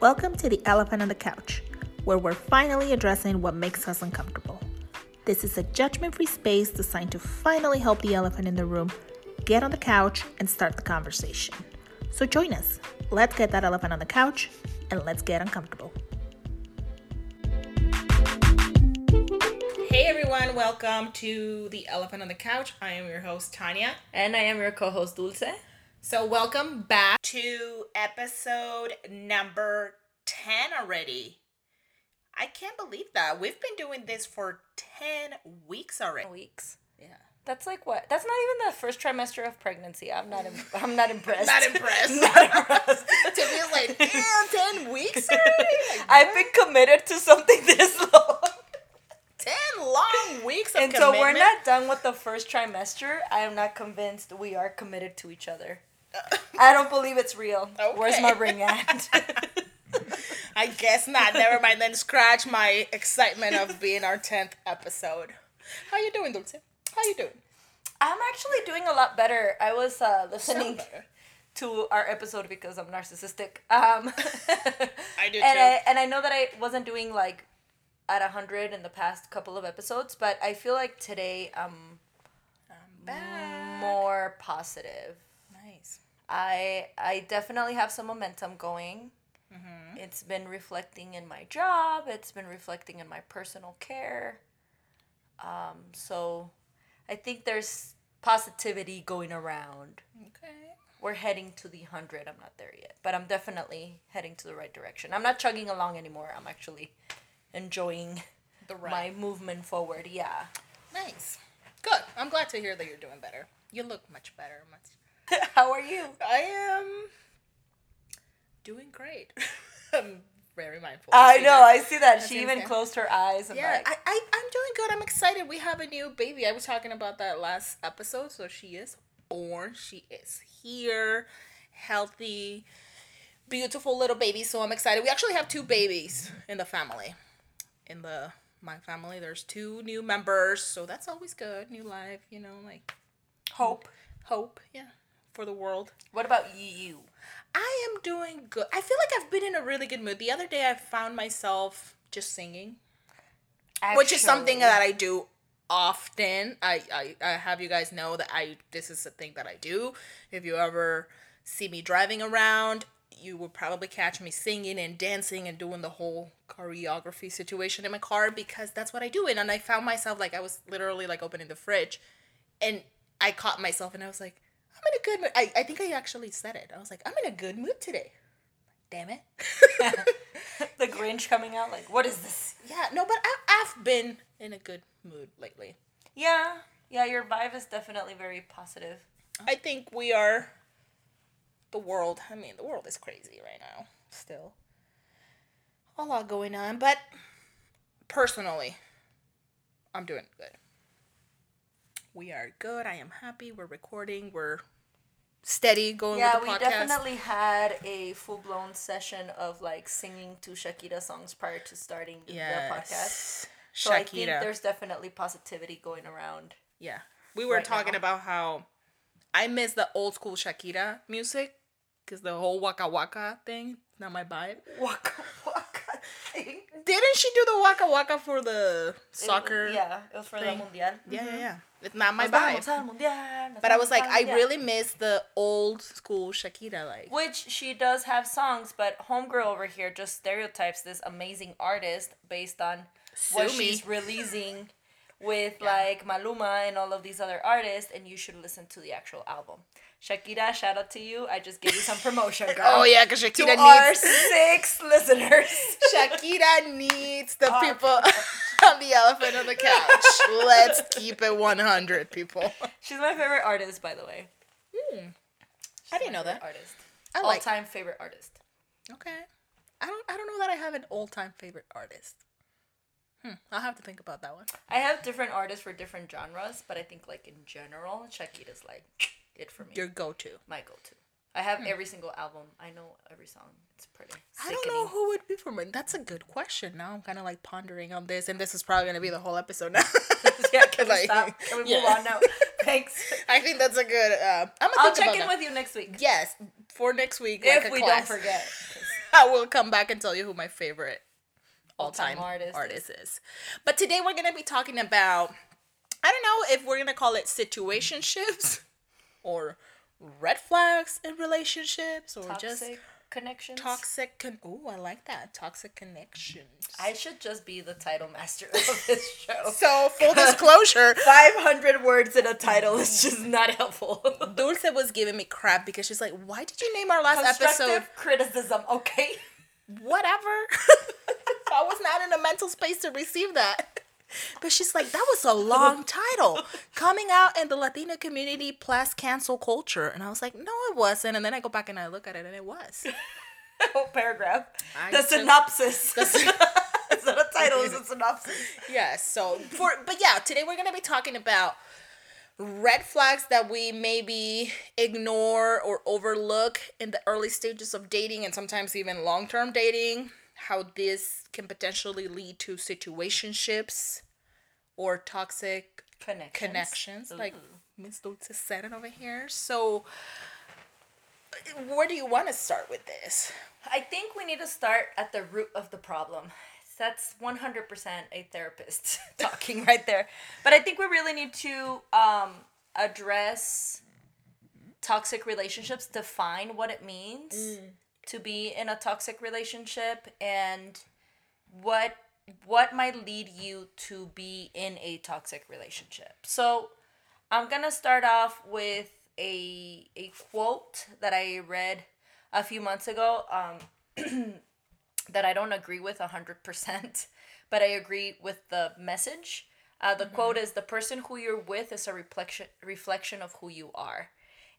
Welcome to the Elephant on the Couch, where we're finally addressing what makes us uncomfortable. This is a judgment free space designed to finally help the elephant in the room get on the couch and start the conversation. So join us. Let's get that elephant on the couch and let's get uncomfortable. Hey everyone, welcome to the Elephant on the Couch. I am your host, Tanya. And I am your co host, Dulce. So, welcome back to episode number 10 already. I can't believe that. We've been doing this for 10 weeks already. Weeks. Yeah. That's like what? That's not even the first trimester of pregnancy. I'm not. Im- I'm not impressed. Not impressed. not impressed. Tiffany's like, damn, 10 weeks already? Like, I've been committed to something this long. 10 long weeks of Until we're not done with the first trimester, I am not convinced we are committed to each other. I don't believe it's real. Where's my ring at? I guess not. Never mind. Then scratch my excitement of being our 10th episode. How you doing, Dulce? How you doing? I'm actually doing a lot better. I was uh, listening to our episode because I'm narcissistic. Um, I do and too. I, and I know that I wasn't doing like at 100 in the past couple of episodes, but I feel like today I'm Back. more positive. I I definitely have some momentum going. It's been reflecting in my job. It's been reflecting in my personal care. Um, so I think there's positivity going around. Okay. We're heading to the 100. I'm not there yet, but I'm definitely heading to the right direction. I'm not chugging along anymore. I'm actually enjoying The my movement forward. Yeah. Nice. Good. I'm glad to hear that you're doing better. You look much better. Much. How are you? I am doing great. I'm very mindful. I know. that. I see that. That's She even closed her eyes and Yeah, like, I, I, I'm doing good. I'm excited. We have a new baby. I was talking about that last episode. So she is born. She is here, healthy, beautiful little baby. So I'm excited. We actually have two babies in the family. In the my family, there's two new members. So that's always good. New life, you know, like hope. hope. Yeah, for the world. What about you? I am doing good. I feel like I've been in a really good mood. The other day, I found myself just singing which is something that I do often. I, I I have you guys know that I this is a thing that I do. If you ever see me driving around, you will probably catch me singing and dancing and doing the whole choreography situation in my car because that's what I do. And, and I found myself like I was literally like opening the fridge and I caught myself and I was like, I'm in a good mood. I, I think I actually said it. I was like, I'm in a good mood today. Damn it. the Grinch coming out. Like, what is this? yeah, no, but I, I've been in a good mood lately. Yeah, yeah. Your vibe is definitely very positive. I think we are the world. I mean, the world is crazy right now. Still, a lot going on, but personally, I'm doing good. We are good. I am happy. We're recording. We're steady going Yeah, with we the podcast. definitely had a full blown session of like singing to Shakira songs prior to starting the podcast. yes. So I think Shakira. there's definitely positivity going around. Yeah. We were right talking now. about how I miss the old school Shakira music because the whole Waka Waka thing, not my vibe. Waka waka. Didn't she do the Waka Waka for the soccer? It, yeah, it was for thing. the mundial. Yeah, yeah, mm-hmm. yeah. It's not my vibe. But I was like, I really miss the old school Shakira. Like, Which she does have songs, but Homegirl over here just stereotypes this amazing artist based on what me. she's releasing with like Maluma and all of these other artists, and you should listen to the actual album. Shakira, shout out to you. I just gave you some promotion, girl. oh yeah, because To Shakira our needs six listeners. Shakira needs the Our people on the elephant on the couch. Let's keep it one hundred, people. She's my favorite artist, by the way. I didn't know that. Artist. I like. All-time favorite artist. Okay. I don't. I don't know that I have an all-time favorite artist. Hmm. I'll have to think about that one. I have different artists for different genres, but I think like in general, Shakira's like it for me. Your go-to. my go-to. I have every single album. I know every song. It's pretty. I don't know who would be for me. That's a good question. Now I'm kind of like pondering on this, and this is probably gonna be the whole episode now. yeah, can we Like, stop? Can we move on now? Thanks. I think that's a good. Uh, I'm gonna I'll check in that. with you next week Yes, for next week. if like we class. don't forget, I will come back and tell you who my favorite all-time, artist artist, is. But today we're gonna be talking about I don't know if we're gonna call it situationships or red flags in relationships or just connections. toxic. Con- Ooh, I like that toxic connections. I should just be the title master of this show. so full disclosure, 500 words in a title is just not helpful. Dulce was giving me crap because she's like, "Why did you name our last episode criticism, okay? whatever. I was not in a mental space to receive that. But she's like, that was a long title. Coming out in the Latina community plus cancel culture. And I was like, no, it wasn't. And then I go back and I look at it and it was. Whole paragraph. I the took- synopsis. it's not a title, it's a synopsis. Yes. So for but yeah, today we're gonna be talking about red flags that we maybe ignore or overlook in the early stages of dating and sometimes even long term dating. How this can potentially lead to situationships or toxic Connections. connections, like Miss Dulce said it over here. So, where do you want to start with this? I think we need to start at the root of the problem. That's 100% a therapist talking right there. But I think we really need to um, address toxic relationships, define what it means to be in a toxic relationship and what what might lead you to be in a toxic relationship. So, I'm going to start off with a a quote that I read a few months ago um, that I don't agree with 100%, but I agree with the message. Uh, the quote is The person who you're with is a reflection, reflection of who you are.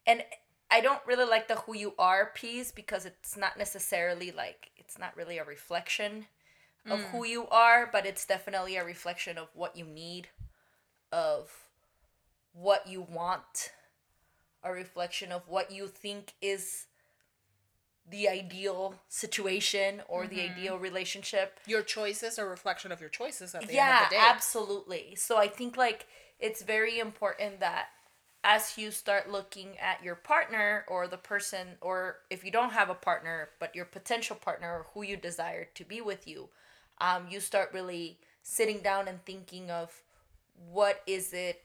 And I don't really like the who you are piece because it's not necessarily like, it's not really a reflection of who mm. you are, but it's definitely a reflection of what you need, of what you want, a reflection of what you think is the ideal situation or the mm-hmm. ideal relationship. Your choices are a reflection of your choices at the Yeah, end of the day. Yeah, absolutely. So I think like it's very important that as you start looking at your partner or the person or if you don't have a partner but your potential partner or who you desire to be with you um, you start really sitting down and thinking of what is it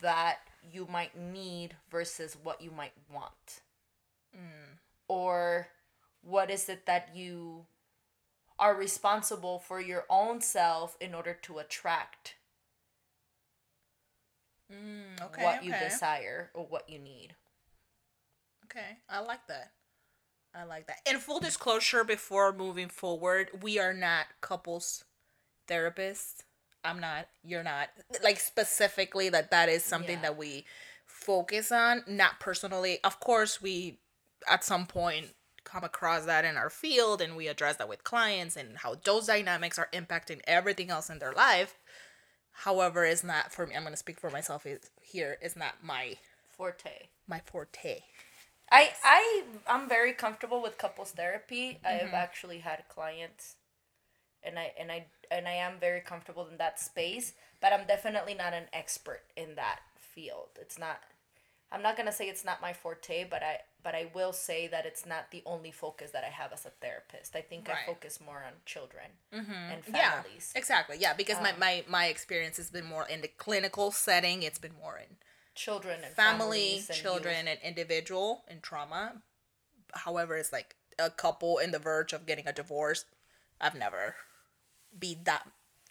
that you might need versus what you might want. Or what is it that you are responsible for your own self in order to attract Mm, okay, what you okay. desire or what you need. Okay, I like that. I like that. In full disclosure, before moving forward, we are not couples therapists. I'm not. You're not. Like specifically that that is something Yeah. that we focus on. Not personally. Of course, we at some point come across that in our field and we address that with clients and how those dynamics are impacting everything else in their life. However, it's not for me. I'm gonna speak for myself. Is here is not my Forte. my forte. I I I'm very comfortable with couples therapy. I Mm-hmm. have actually had clients and I and I and I am very comfortable in that space, but I'm definitely not an expert in that field. It's not I'm not going to say it's not my forte, but I but I will say that it's not the only focus that I have as a therapist. I think Right. I focus more on children mm-hmm. and Yeah, families. exactly. Yeah, because my, um, my my experience has been more in the clinical setting. It's been more in Children and family, families and children, and individual and trauma. However, it's like a couple in the verge of getting a divorce. I've never be that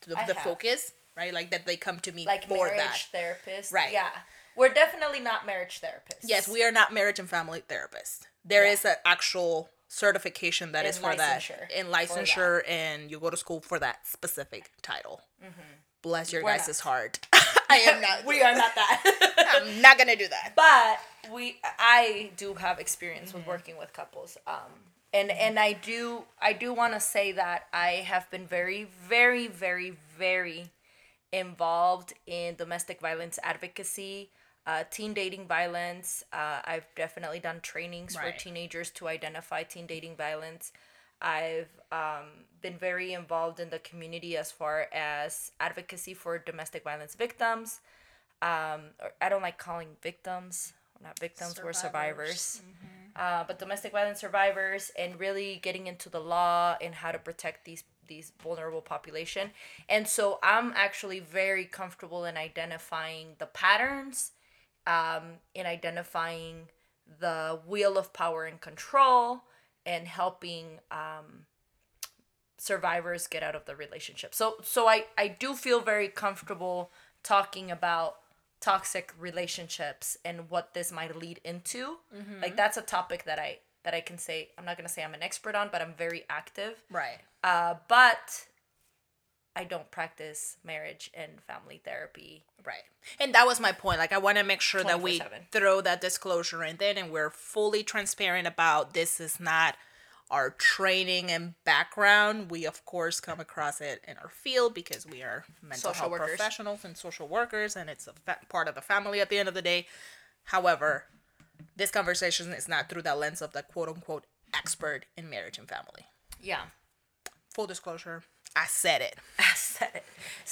the, the focus, right? Like that they come to me like for marriage that. therapist. Right. Yeah. We're definitely not marriage therapists. Yes, we are not marriage and family therapists. There Yeah. is an actual certification that And is for that in licensure, and you go to school for that specific title. Bless your Mm-hmm. We're guys' heart. I am not. we are not that. I'm not gonna do that. but we I do have experience Mm-hmm. with working with couples. Um and and I do I do want to say that I have been very very very very involved in domestic violence advocacy, uh, teen dating violence. Uh, I've definitely done trainings Right. for teenagers to identify teen dating violence. I've um, been very involved in the community as far as advocacy for domestic violence victims. Um, or I don't like calling victims. We're not victims, we're survivors. Survivors. uh, but domestic violence survivors and really getting into the law and how to protect these these vulnerable population. And so I'm actually very comfortable in identifying the patterns, um, in identifying the wheel of power and control, and helping um, survivors get out of the relationship. So so I I do feel very comfortable talking about toxic relationships and what this might lead into. Mm-hmm. Like that's a topic that I that I can say I'm not going to say I'm an expert on, but I'm very active. Right. Uh but I don't practice marriage and family therapy. Right. And that was my point. Like I want to make sure that we throw that disclosure in then and we're fully transparent about this is not our training and background. We of course come across it in our field because we are mental social health workers. professionals and social workers and it's a fa- part of the family at the end of the day. However, this conversation is not through that lens of the quote unquote expert in marriage and family. Yeah. Full disclosure, I said it. Said it.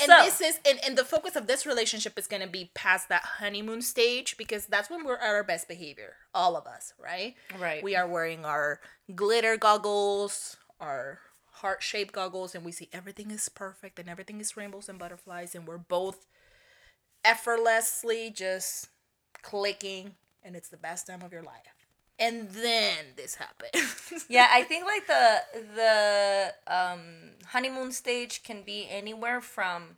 And so, this is and, and the focus of this relationship is gonna be past that honeymoon stage because that's when we're at our best behavior. All of us, right? Right. We are wearing our glitter goggles, our heart shaped goggles, and we see everything is perfect and everything is rainbows and butterflies, and we're both effortlessly just clicking, and it's the best time of your life and then this happened. yeah, I think like the the um, honeymoon stage can be anywhere from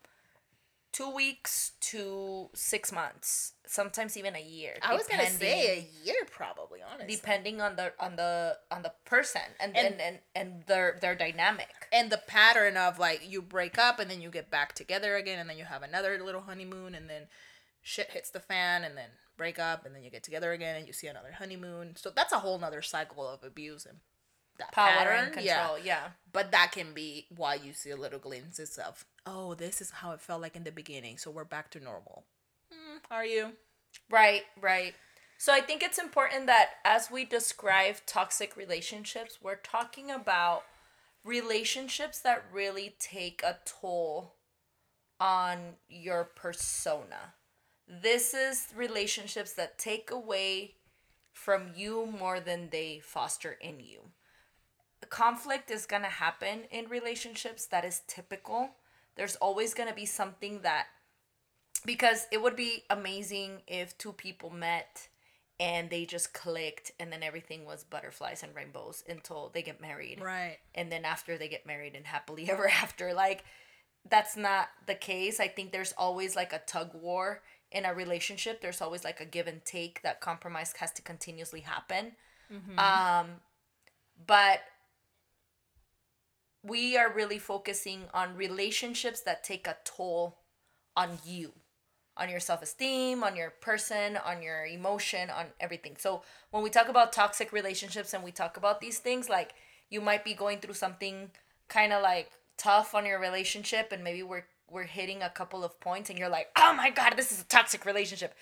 two weeks to six months, sometimes even a year. I was gonna say a year, probably honestly, depending on the on the on the person and and, and and and their their dynamic and the pattern of like you break up and then you get back together again and then you have another little honeymoon and then shit hits the fan and then break up and then you get together again and you see another honeymoon. So that's a whole nother cycle of abuse and that power pattern. and control. Yeah. yeah. But that can be why you see a little glimpses of, oh, this is how it felt like in the beginning. So we're back to normal. Mm, are you? Right, right. So I think it's important that as we describe toxic relationships, we're talking about relationships that really take a toll on your persona this is relationships that take away from you more than they foster in you. Conflict is going to happen in relationships. That is typical. There's always going to be something that, because it would be amazing if two people met and they just clicked and then everything was butterflies and rainbows until they get married. Right. And then after they get married and happily ever after. Like, that's not the case. I think there's always like a tug war in a relationship there's always like a give and take that compromise has to continuously happen mm-hmm. um but we are really focusing on relationships that take a toll on you on your self-esteem on your person on your emotion on everything so when we talk about toxic relationships and we talk about these things like you might be going through something kind of like tough on your relationship and maybe we're we're hitting a couple of points and you're like, oh my God, this is a toxic relationship.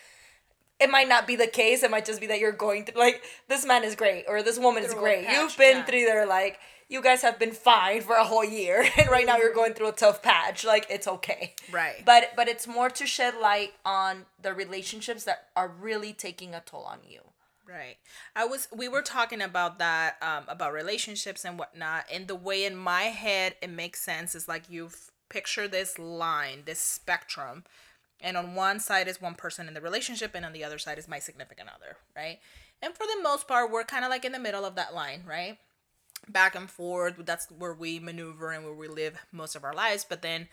It might not be the case. It might just be that you're going through, like, this man is great or this woman is great. Patch, You've been yeah. through there, like, you guys have been fine for a whole year and right now you're going through a tough patch like it's okay right but but it's more to shed light on the relationships that are really taking a toll on you right i was we were talking about that um about relationships and whatnot and the way in my head it makes sense is like you've picture this line, this spectrum. And on one side is one person in the relationship, and on the other side is my significant other, right? And for the most part, we're kind of like in the middle of that line, right? Back and forth. That's where we maneuver and where we live most of our lives. But then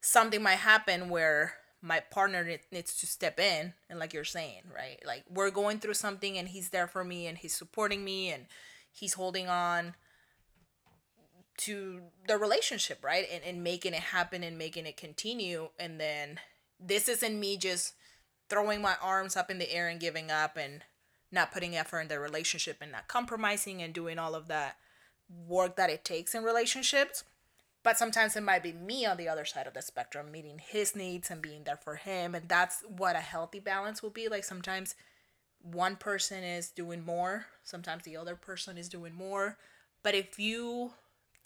something might happen where my partner needs to step in and like you're saying right like we're going through something and he's there for me and he's supporting me and he's holding on to the relationship, right? And, and making it happen and making it continue. And then this isn't me just throwing my arms up in the air and giving up and not putting effort in the relationship and not compromising and doing all of that work that it takes in relationships. But sometimes it might be me on the other side of the spectrum, meeting his needs and being there for him. And that's what a healthy balance will be. Like sometimes one person is doing more, sometimes the other person is doing more. But if you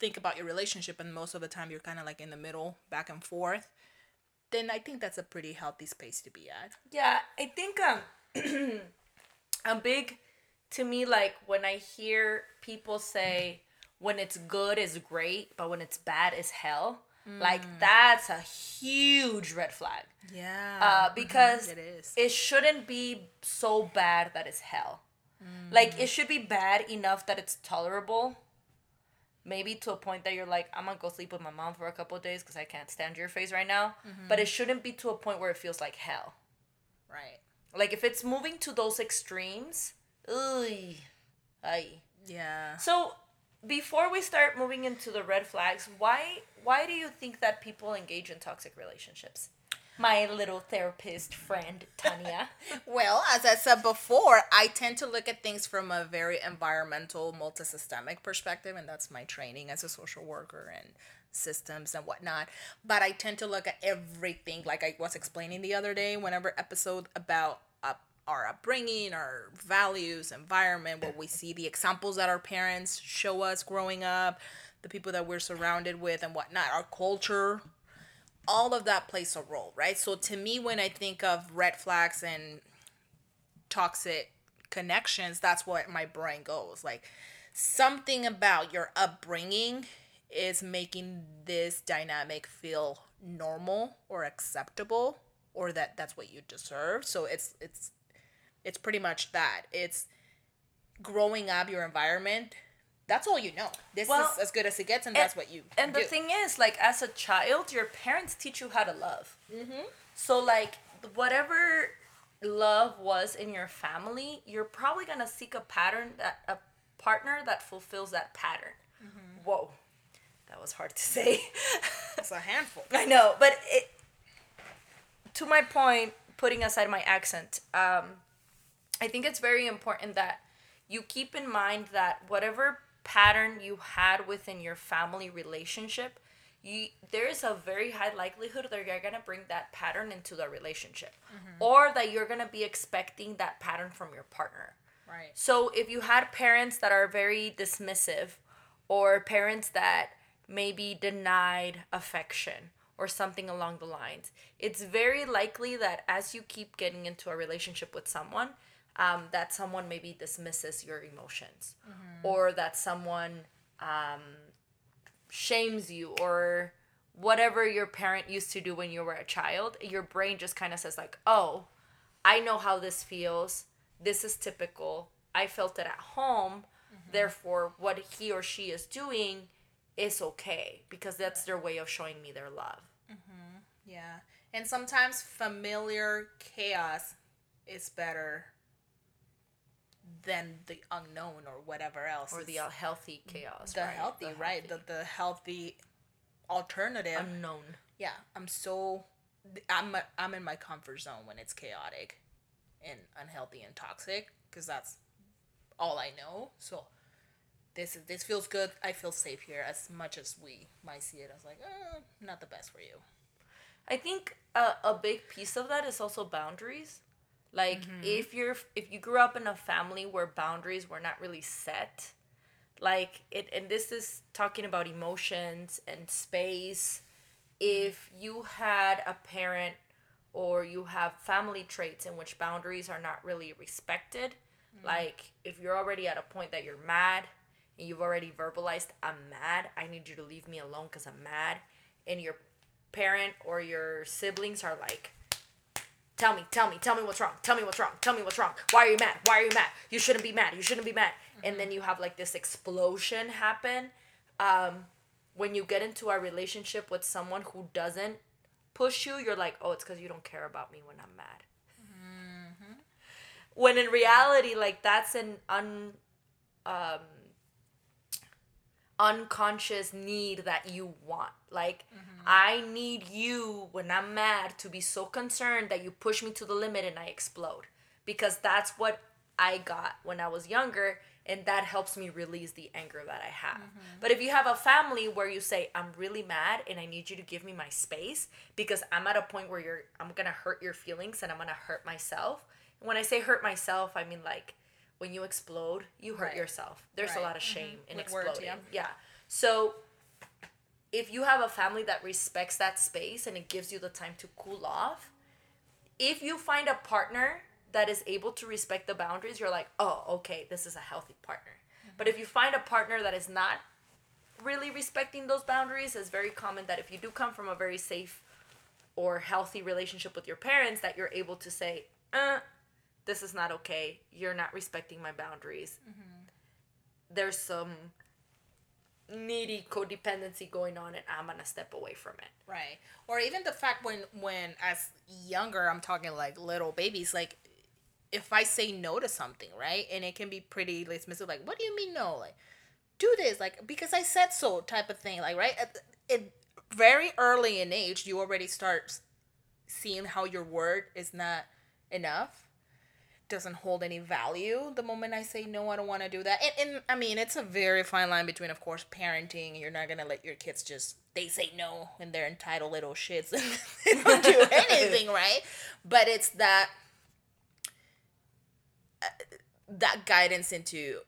think about your relationship and most of the time you're kind of like in the middle back and forth then i think that's a pretty healthy space to be at yeah i think um a big to me like when I hear people say when it's good is great, but when it's bad is hell. Like that's a huge red flag. Yeah. Uh, because it is. it shouldn't be so bad that it's hell. Like it should be bad enough that it's tolerable. Maybe to a point that you're like, I'm gonna go sleep with my mom for a couple of days because I can't stand your face right now. Mm-hmm. But it shouldn't be to a point where it feels like hell. Right. Like if it's moving to those extremes, ugh, ay. Yeah. So before we start moving into the red flags, why why do you think that people engage in toxic relationships? My little therapist friend Tanya. Well, as I said before, I tend to look at things from a very environmental, multisystemic perspective, and that's my training as a social worker and systems and whatnot. But I tend to look at everything, like I was explaining the other day, whenever episode about up our upbringing, our values, environment, what we see, the examples that our parents show us growing up, the people that we're surrounded with, and whatnot, our culture, all of that plays a role, right? So to me, when I think of red flags and toxic connections, that's what my brain goes. Like something about your upbringing is making this dynamic feel normal or acceptable or that that's what you deserve. So it's it's it's pretty much that. It's growing up your environment. That's all you know. This Well, is as good as it gets, and that's what you. And the thing is, like as a child, your parents teach you how to love. Mm-hmm. So like whatever love was in your family, you're probably gonna seek a pattern that a partner that fulfills that pattern. Whoa, that was hard to say. it's a handful. I know, but it. To my point, putting aside my accent, um, I think it's very important that you keep in mind that whatever pattern you had within your family relationship, you there is a very high likelihood that you're gonna bring that pattern into the relationship, mm-hmm. or that you're gonna be expecting that pattern from your partner. Right. So if you had parents that are very dismissive or parents that maybe denied affection or something along the lines, it's very likely that as you keep getting into a relationship with someone, um, that someone maybe dismisses your emotions or that someone um, shames you or whatever your parent used to do when you were a child, your brain just kind of says like, "Oh, I know how this feels. This is typical. I felt it at home. Therefore, what he or she is doing is okay because that's their way of showing me their love." Yeah. And sometimes familiar chaos is better than the unknown or whatever else. Or the healthy chaos. the right? healthy, The right? healthy. The the healthy alternative. unknown. yeah, I'm so I'm I'm in my comfort zone when it's chaotic and unhealthy and toxic because that's all I know. So this is this feels good. I feel safe here as much as we might see it as like, uh, not the best for you. I think a, a big piece of that is also boundaries. Like mm-hmm. if you're if you grew up in a family where boundaries were not really set, like it and this is talking about emotions and space. Mm-hmm. If you had a parent or you have family traits in which boundaries are not really respected, mm-hmm. like if you're already at a point that you're mad and you've already verbalized, I'm mad, I need you to leave me alone because I'm mad, and your parent or your siblings are like, tell me, tell me, tell me what's wrong, tell me what's wrong, tell me what's wrong. Why are you mad? Why are you mad? You shouldn't be mad. You shouldn't be mad. And then you have like this explosion happen. Um, when you get into a relationship with someone who doesn't push you, you're like, oh, it's because you don't care about me when I'm mad. When in reality, like that's an un, um, unconscious need that you want. Like, mm-hmm. I need you when I'm mad to be so concerned that you push me to the limit and I explode. Because that's what I got when I was younger, and that helps me release the anger that I have. Mm-hmm. But if you have a family where you say, I'm really mad and I need you to give me my space because I'm at a point where you're I'm gonna hurt your feelings and I'm gonna hurt myself. And when I say hurt myself, I mean like when you explode, you hurt Right. yourself. There's a lot of shame in With words, exploding. yeah. Yeah. So if you have a family that respects that space and it gives you the time to cool off, if you find a partner that is able to respect the boundaries, you're like, oh, okay, this is a healthy partner. But if you find a partner that is not really respecting those boundaries, it's very common that if you do come from a very safe or healthy relationship with your parents, that you're able to say, uh, this is not okay. You're not respecting my boundaries. Mm-hmm. There's some needy codependency going on, and I'm gonna step away from it. Right. Or even the fact when when as younger, I'm talking like little babies, like if I say no to something, right? And it can be pretty dismissive, like, what do you mean no? Like, do this, like, because I said so type of thing, like, right? At, it very early in age, you already start seeing how your word is not enough doesn't hold any value the moment I say no, I don't want to do that. And, and I mean, it's a very fine line between, of course, parenting. You're not gonna let your kids just they say no and they're entitled little shits and they don't do anything right. But it's that uh, that guidance into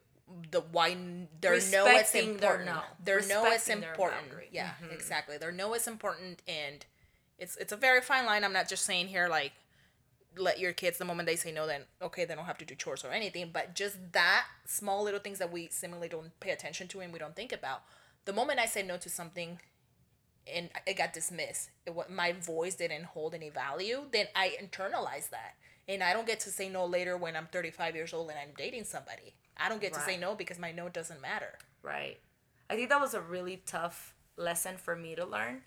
the why their no their important. no. Their no is important. Yeah, exactly. Their no is important, and it's it's a very fine line. I'm not just saying here like let your kids the moment they say no then okay they don't have to do chores or anything but just that small little things that we seemingly don't pay attention to and we don't think about the moment i say no to something and it got dismissed it, my voice didn't hold any value then i internalize that and i don't get to say no later when i'm 35 years old and i'm dating somebody i don't get to say no because my no doesn't matter Right. I think that was a really tough lesson for me to learn.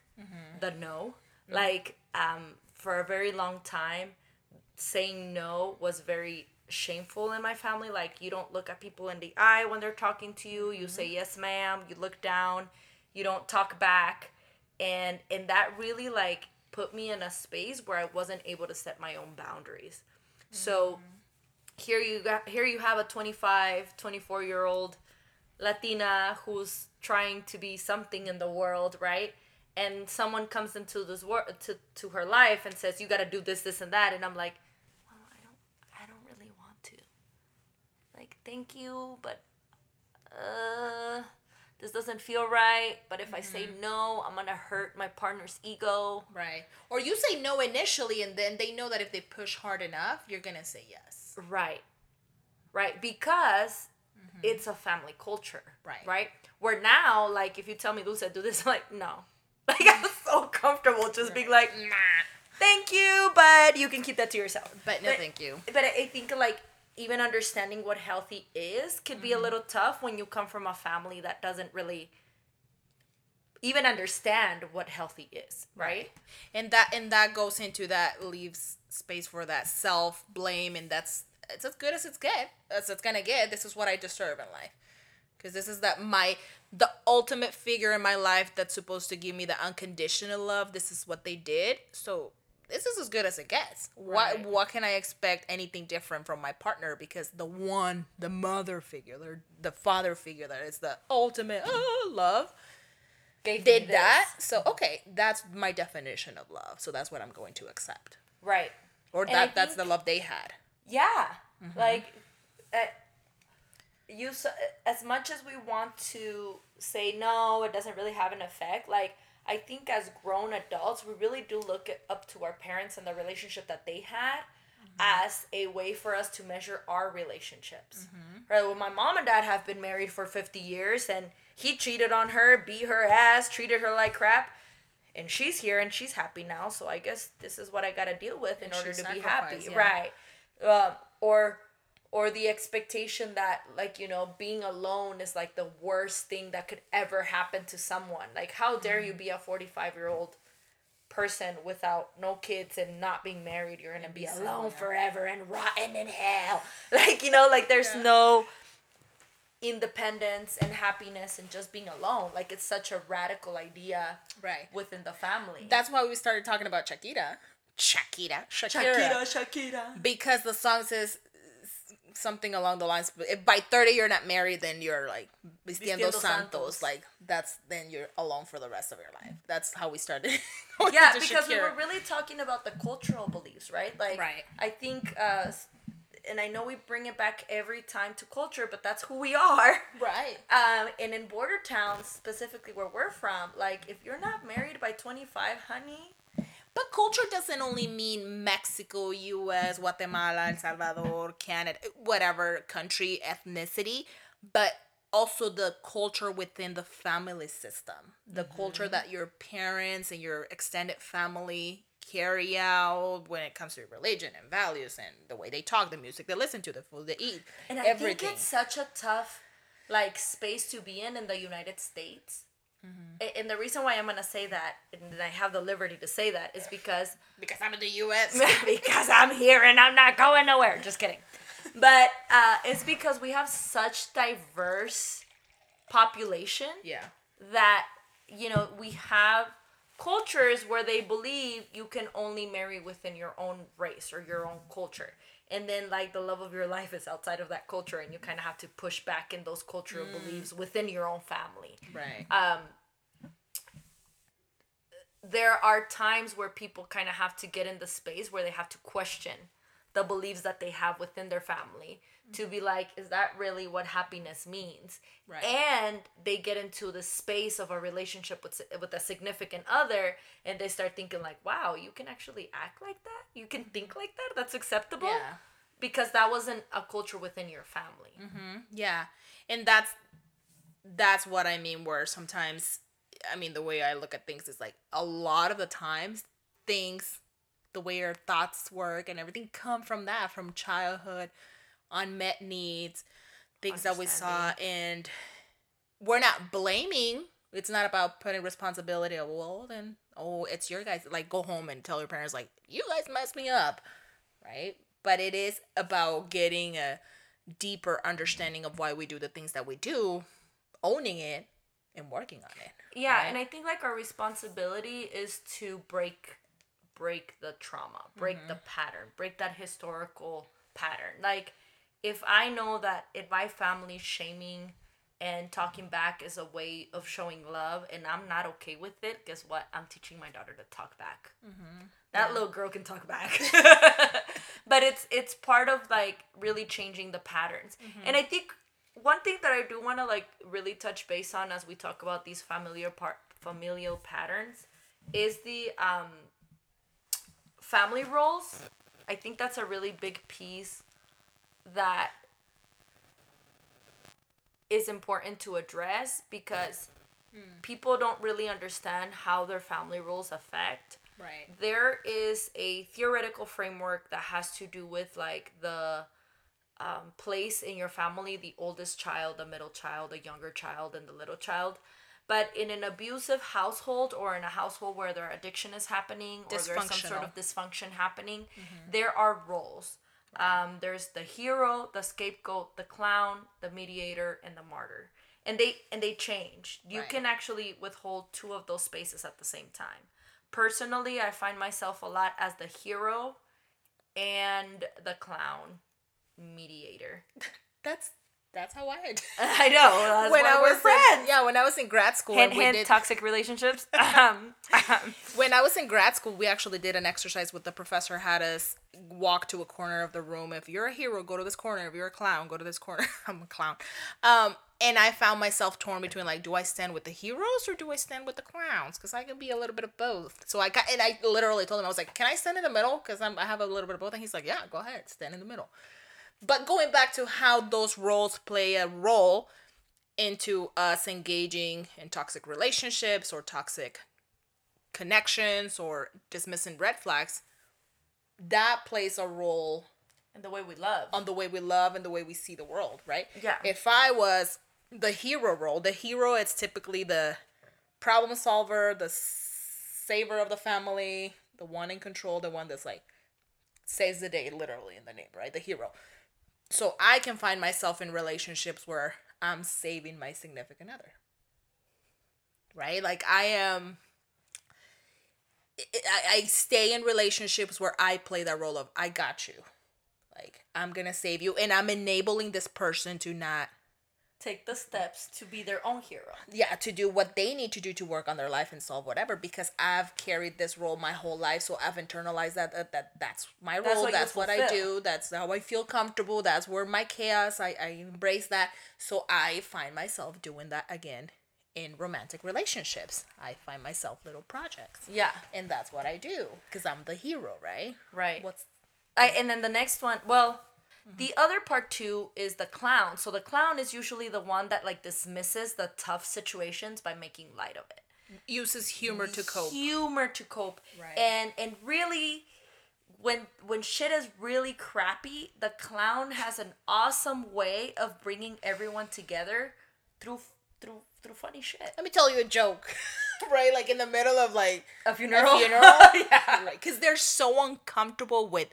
The no. Like, um, for a very long time, saying no was very shameful in my family. Like, you don't look at people in the eye when they're talking to you. You say mm-hmm. yes, ma'am. You look down. You don't talk back. And and that really like put me in a space where I wasn't able to set my own boundaries. So mm-hmm. here you got here you have a 25 24 year old latina who's trying to be something in the world right and someone comes into this world to, to her life and says you got to do this this and that and i'm like well i don't i don't really want to like thank you but uh this doesn't feel right but if i say mm-hmm. no i'm gonna hurt my partner's ego right or you say no initially and then they know that if they push hard enough you're gonna say yes Right. Right. Because mm-hmm. it's a family culture. Right. Right. Where now, like, if you tell me, Lucia, do this, I'm like, no. Like, I'm mm. so comfortable just being like, nah thank you, but you can keep that to yourself. but no thank you But I think, like, even understanding what healthy is could be a mm-hmm. little tough when you come from a family that doesn't really even understand what healthy is, right? and that and that goes into that leaves space for that self blame and that's it's as good as it's get as it's gonna get. This is what i deserve in life. Because this is that my the ultimate figure in my life that's supposed to give me the unconditional love. This is what they did. So this is as good as it gets what Right. what can i expect anything different from my partner because the one the mother figure the, the father figure that is the ultimate oh, love Gave did that so okay that's my definition of love so that's what i'm going to accept Right. or And that that's the love they had Yeah. Mm-hmm. Like, uh, you as much as we want to say no, it doesn't really have an effect. Like, I think as grown adults, we really do look up to our parents and the relationship that they had Mm-hmm. as a way for us to measure our relationships. Mm-hmm. Right? Well, my mom and dad have been married for 50 years and he cheated on her, beat her ass, treated her like crap. And she's here and she's happy now, so I guess this is what I gotta deal with in order to be happy, yeah. right? um, or or the expectation that like you know being alone is like the worst thing that could ever happen to someone like how dare Mm-hmm. you be a 45 year old person without no kids and not being married you're gonna be be alone forever and rotten in hell like you know like there's Yeah. no independence and happiness and just being alone like it's such a radical idea right within the family that's why we started talking about Shakira. Shakira. Shakira. Shakira. Because the song says something along the lines But if by 30 you're not married then you're like vistiendo, Vistiendo santos. santos. like that's then you're alone for the rest of your life that's how we started yeah because we were really talking about the cultural beliefs right like Right. i think uh and i know we bring it back every time to culture but that's who we are right um and in border towns specifically where we're from like if you're not married by 25 honey But culture doesn't only mean Mexico, US, Guatemala, El Salvador, Canada, whatever country, ethnicity, but also the culture within the family system. The mm-hmm. culture that your parents and your extended family carry out when it comes to religion and values and the way they talk, the music they listen to, the food they eat. And I everything. think it's such a tough like space to be in in the United States. Mm-hmm. And the reason why I'm gonna say that, and I have the liberty to say that, is because because I'm in the U.S. because I'm here and I'm not going nowhere. Just kidding. But uh, it's because we have such diverse population. Yeah. That you know we have cultures where they believe you can only marry within your own race or your own culture and then like the love of your life is outside of that culture and you kind of have to push back in those cultural mm. beliefs within your own family. Right. Um there are times where people kind of have to get in the space where they have to question the beliefs that they have within their family to be like is that really what happiness means right. and they get into the space of a relationship with with a significant other and they start thinking like wow you can actually act like that you can think like that that's acceptable yeah. because that wasn't a culture within your family mm-hmm. yeah and that's that's what i mean where sometimes i mean the way i look at things is like a lot of the times things the way your thoughts work and everything come from that from childhood unmet needs, things that we saw, and we're not blaming. It's not about putting responsibility of well then oh it's your guys like go home and tell your parents like you guys messed me up, right? But it is about getting a deeper understanding of why we do the things that we do, owning it, and working on it. Yeah, right? and I think like our responsibility is to break break the trauma, break mm-hmm. the pattern, break that historical pattern. Like if I know that in my family shaming and talking back is a way of showing love and I'm not okay with it, guess what? I'm teaching my daughter to talk back. Mm-hmm. That yeah. little girl can talk back. but it's it's part of like really changing the patterns. Mm-hmm. And I think one thing that I do want to like really touch base on as we talk about these familiar part familial patterns is the um family roles. I think that's a really big piece that is important to address because mm. people don't really understand how their family rules affect. Right. There is a theoretical framework that has to do with like the um, place in your family, the oldest child, the middle child, the younger child, and the little child. But in an abusive household or in a household where their addiction is happening or there's some sort of dysfunction happening, mm-hmm. there are roles. Um, there's the hero, the scapegoat, the clown, the mediator, and the martyr. And they and they change. You right. can actually withhold two of those spaces at the same time. Personally, I find myself a lot as the hero and the clown mediator. That's that's how I had. I know. when I was friends. In, yeah, when I was in grad school, hint, hint, did, toxic relationships. um, when I was in grad school, we actually did an exercise with the professor had us walk to a corner of the room. If you're a hero, go to this corner. If you're a clown, go to this corner. I'm a clown. Um, and I found myself torn between like, do I stand with the heroes or do I stand with the clowns? Because I can be a little bit of both. So I got, and I literally told him I was like, can I stand in the middle? Because I'm I have a little bit of both. And he's like, yeah, go ahead, stand in the middle. But going back to how those roles play a role into us engaging in toxic relationships or toxic connections or dismissing red flags, that plays a role in the way we love. On the way we love and the way we see the world, right? Yeah. If I was the hero role, the hero it's typically the problem solver, the saver of the family, the one in control, the one that's like saves the day literally in the name, right? The hero so I can find myself in relationships where I'm saving my significant other. Right? Like I am I, stay in relationships where I play that role of I got you. Like I'm going to save you and I'm enabling this person to not take the steps to be their own hero. Yeah, to do what they need to do to work on their life and solve whatever because I've carried this role my whole life so I've internalized that that, that that's my role, that's what, that's what I do, that's how I feel comfortable, that's where my chaos I I embrace that. So I find myself doing that again in romantic relationships. I find myself little projects. Yeah. And that's what I do because I'm the hero, right? Right. What's I and then the next one, well, Mm-hmm. the other part too is the clown. So the clown is usually the one that like dismisses the tough situations by making light of it. uses humor to cope? Humor to cope. Right. And and really when when shit is really crappy, the clown has an awesome way of bringing everyone together through through through funny shit. Let me tell you a joke, right? Like in the middle of like A funeral. a funeral, yeah. right? Because they're so uncomfortable with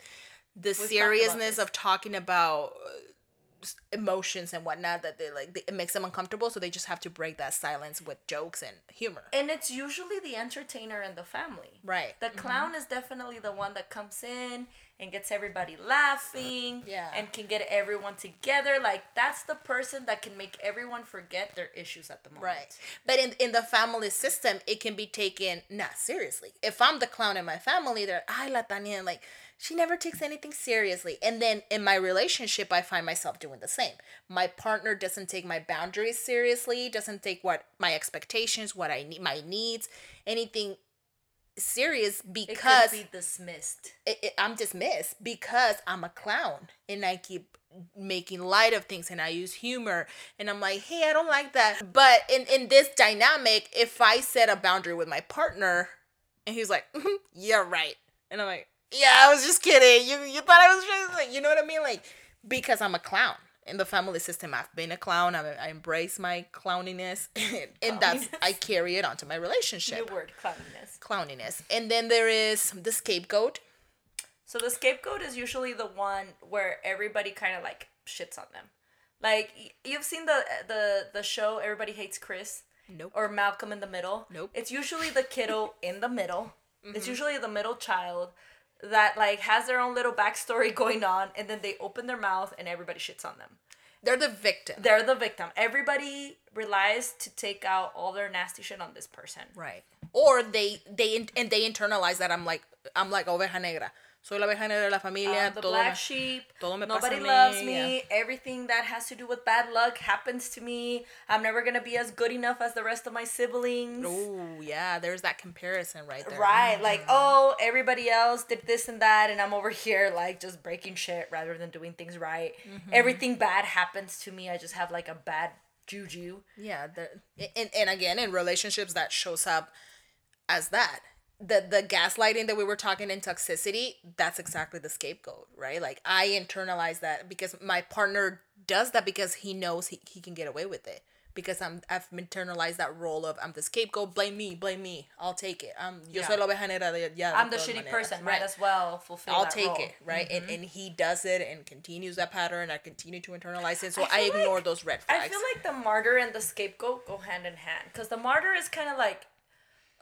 the seriousness of talking about uh, emotions and whatnot that they like. It makes them uncomfortable, so they just have to break that silence with jokes and humor. And it's usually the entertainer in the family. Right. The clown is definitely the one that comes in and gets everybody laughing Yeah. and can get everyone together. Like that's the person that can make everyone forget their issues at the moment. Right. But in in the family system, it can be taken not seriously. If I'm the clown in my family, they're ay la Tania, like she never takes anything seriously. And then in my relationship, I find myself doing the same. My partner doesn't take my boundaries seriously, doesn't take what my expectations, what I need, my needs, anything serious It because could be dismissed. it, it, I'm dismissed because I'm a clown and I keep making light of things and I use humor and I'm like, hey, I don't like that. But in in this dynamic, if I set a boundary with my partner and he's like, "Mhm, you're right, and I'm like, yeah, I was just kidding. You you thought I was just like, you know what I mean? Like because I'm a clown. In the family system, I've been a clown. I, I embrace my clowniness, and that's I carry it onto my relationship, New word, clowniness. clowniness. And then there is the scapegoat. So the scapegoat is usually the one where everybody kind of like shits on them. Like you've seen the the the show Everybody Hates Chris Nope. or Malcolm in the Middle. Nope. It's usually the kiddo in the middle. It's mm-hmm. usually the middle child that like has their own little backstory going on, and then they open their mouth and everybody shits on them. They're the victim. They're the victim. Everybody relies to take out all their nasty shit on this person. Right. Or they they and they internalize that I'm like I'm like oveja negra. Soy la oveja negra de la familia. Um, the todo black me- sheep. todo me Nobody pasa loves me. yeah. Everything that has to do with bad luck happens to me. I'm never gonna be as good enough as the rest of my siblings. Oh yeah, there's that comparison right there. Right, like oh, everybody else did this and that, and I'm over here like just breaking shit rather than doing things right. Mm-hmm. Everything bad happens to me. I just have like a bad juju. Yeah, there- and and again in relationships that shows up as that. The the gaslighting that we were talking in toxicity, that's exactly the scapegoat, right? Like I internalize that because my partner does that because he knows he, he can get away with it. Because I'm I've internalized that role of I'm the scapegoat, blame me, blame me. I'll take it. I'm yo Yeah. soy la oveja negra de de I'm the shitty maneras, person. Might as well fulfill. I'll take role. Mm-hmm. it, right? And and he does it and continues that pattern. I continue to internalize it, so I I, ignore like- those red flags I feel like the martyr and the scapegoat go hand in hand because the martyr is kind of like,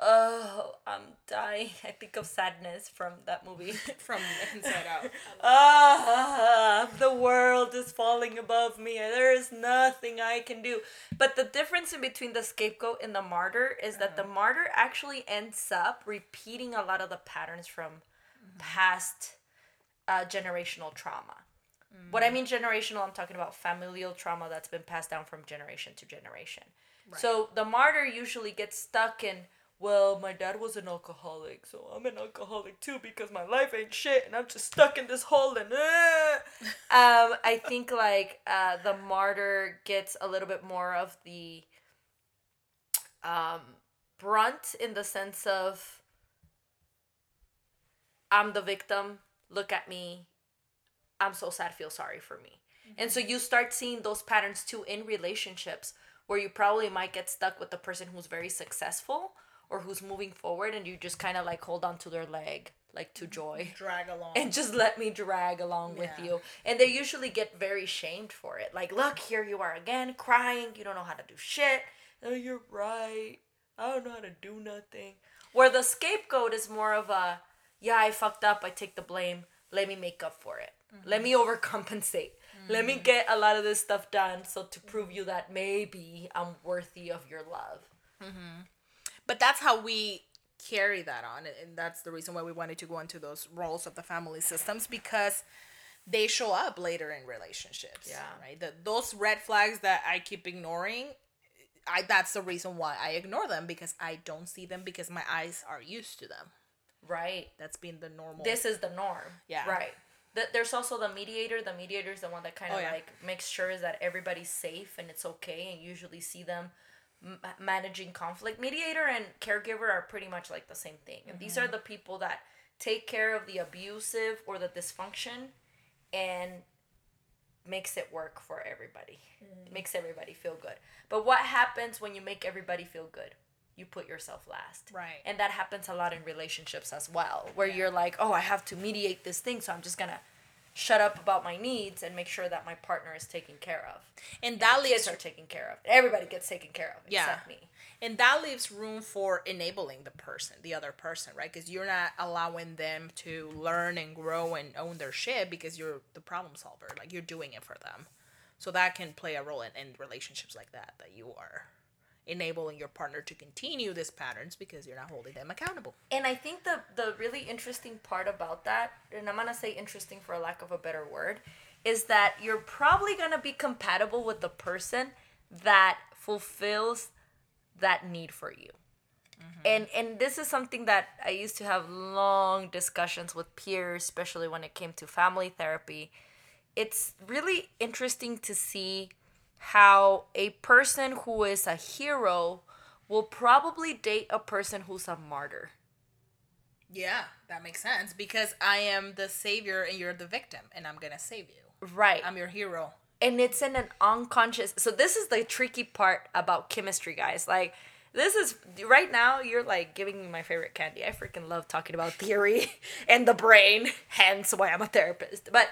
oh, I'm dying. I think of sadness from that movie. from inside out. ah, the world is falling above me. There is nothing I can do. But the difference in between the scapegoat and the martyr is that the martyr actually ends up repeating a lot of the patterns from past uh, generational trauma. What I mean generational, I'm talking about familial trauma that's been passed down from generation to generation. So the martyr usually gets stuck in, well, my dad was an alcoholic, so I'm an alcoholic too because my life ain't shit and I'm just stuck in this hole and uh. um I think like uh the martyr gets a little bit more of the um brunt in the sense of I'm the victim, look at me, I'm so sad, feel sorry for me. And so you start seeing those patterns too in relationships where you probably might get stuck with the person who's very successful or who's moving forward and you just kind of like hold on to their leg like to joy Drag along. and just let me drag along with you. And they usually get very shamed for it. Like, look, here you are again crying. You don't know how to do shit. Oh, you're right. I don't know how to do nothing. Where the scapegoat is more of a, yeah, I fucked up. I take the blame. Let me make up for it. Let me mm-hmm. overcompensate. Let me mm-hmm. get a lot of this stuff done so to prove you that maybe I'm worthy of your love. Mm-hmm. But that's how we carry that on and- that's the reason why we wanted to go into those roles of the family systems because they show up later in relationships Yeah. right the, those red flags that i keep ignoring I that's the reason why I ignore them because I don't see them because my eyes are used to them. Right. That's been the normal. This is the norm. Yeah. Right. Th- there's also the mediator. The mediator is the one that kind of Oh, yeah. like makes sure that everybody's safe and it's okay. And usually see them m- managing conflict. Mediator and caregiver are pretty much like the same thing. And these are Mm-hmm. the people that take care of the abusive or the dysfunction, and makes it work for everybody. Mm. Makes everybody feel good. But what happens when you make everybody feel good? You put yourself last. Right. And that happens a lot in relationships as well, where you're like, oh, I have to mediate this thing, so I'm just gonna shut up about my needs and make sure that my partner is taken care of. and that The leaves kids are taken care of. Everybody gets taken care of Yeah. except me. and that leaves room for enabling the person the other person right because you're not allowing them to learn and grow and own their shit because you're the problem solver like you're doing it for them so that can play a role in, in relationships like that that you are enabling your partner to continue these patterns because you're not holding them accountable And I think the the really interesting part about that, and I'm gonna say interesting for lack of a better word, is that you're probably gonna be compatible with the person that fulfills that need for you. Mm-hmm. And and this is something that I used to have long discussions with peers, especially when it came to family therapy. It's really interesting to see how a person who is a hero will probably date a person who's a martyr. yeah that makes sense because i am the savior and you're the victim and i'm gonna save you. Right. i'm your hero. And it's in an unconscious so this is the tricky part about chemistry guys. Like this is right now you're like giving me my favorite candy. I freaking love talking about theory and the brain hence why i'm a therapist. But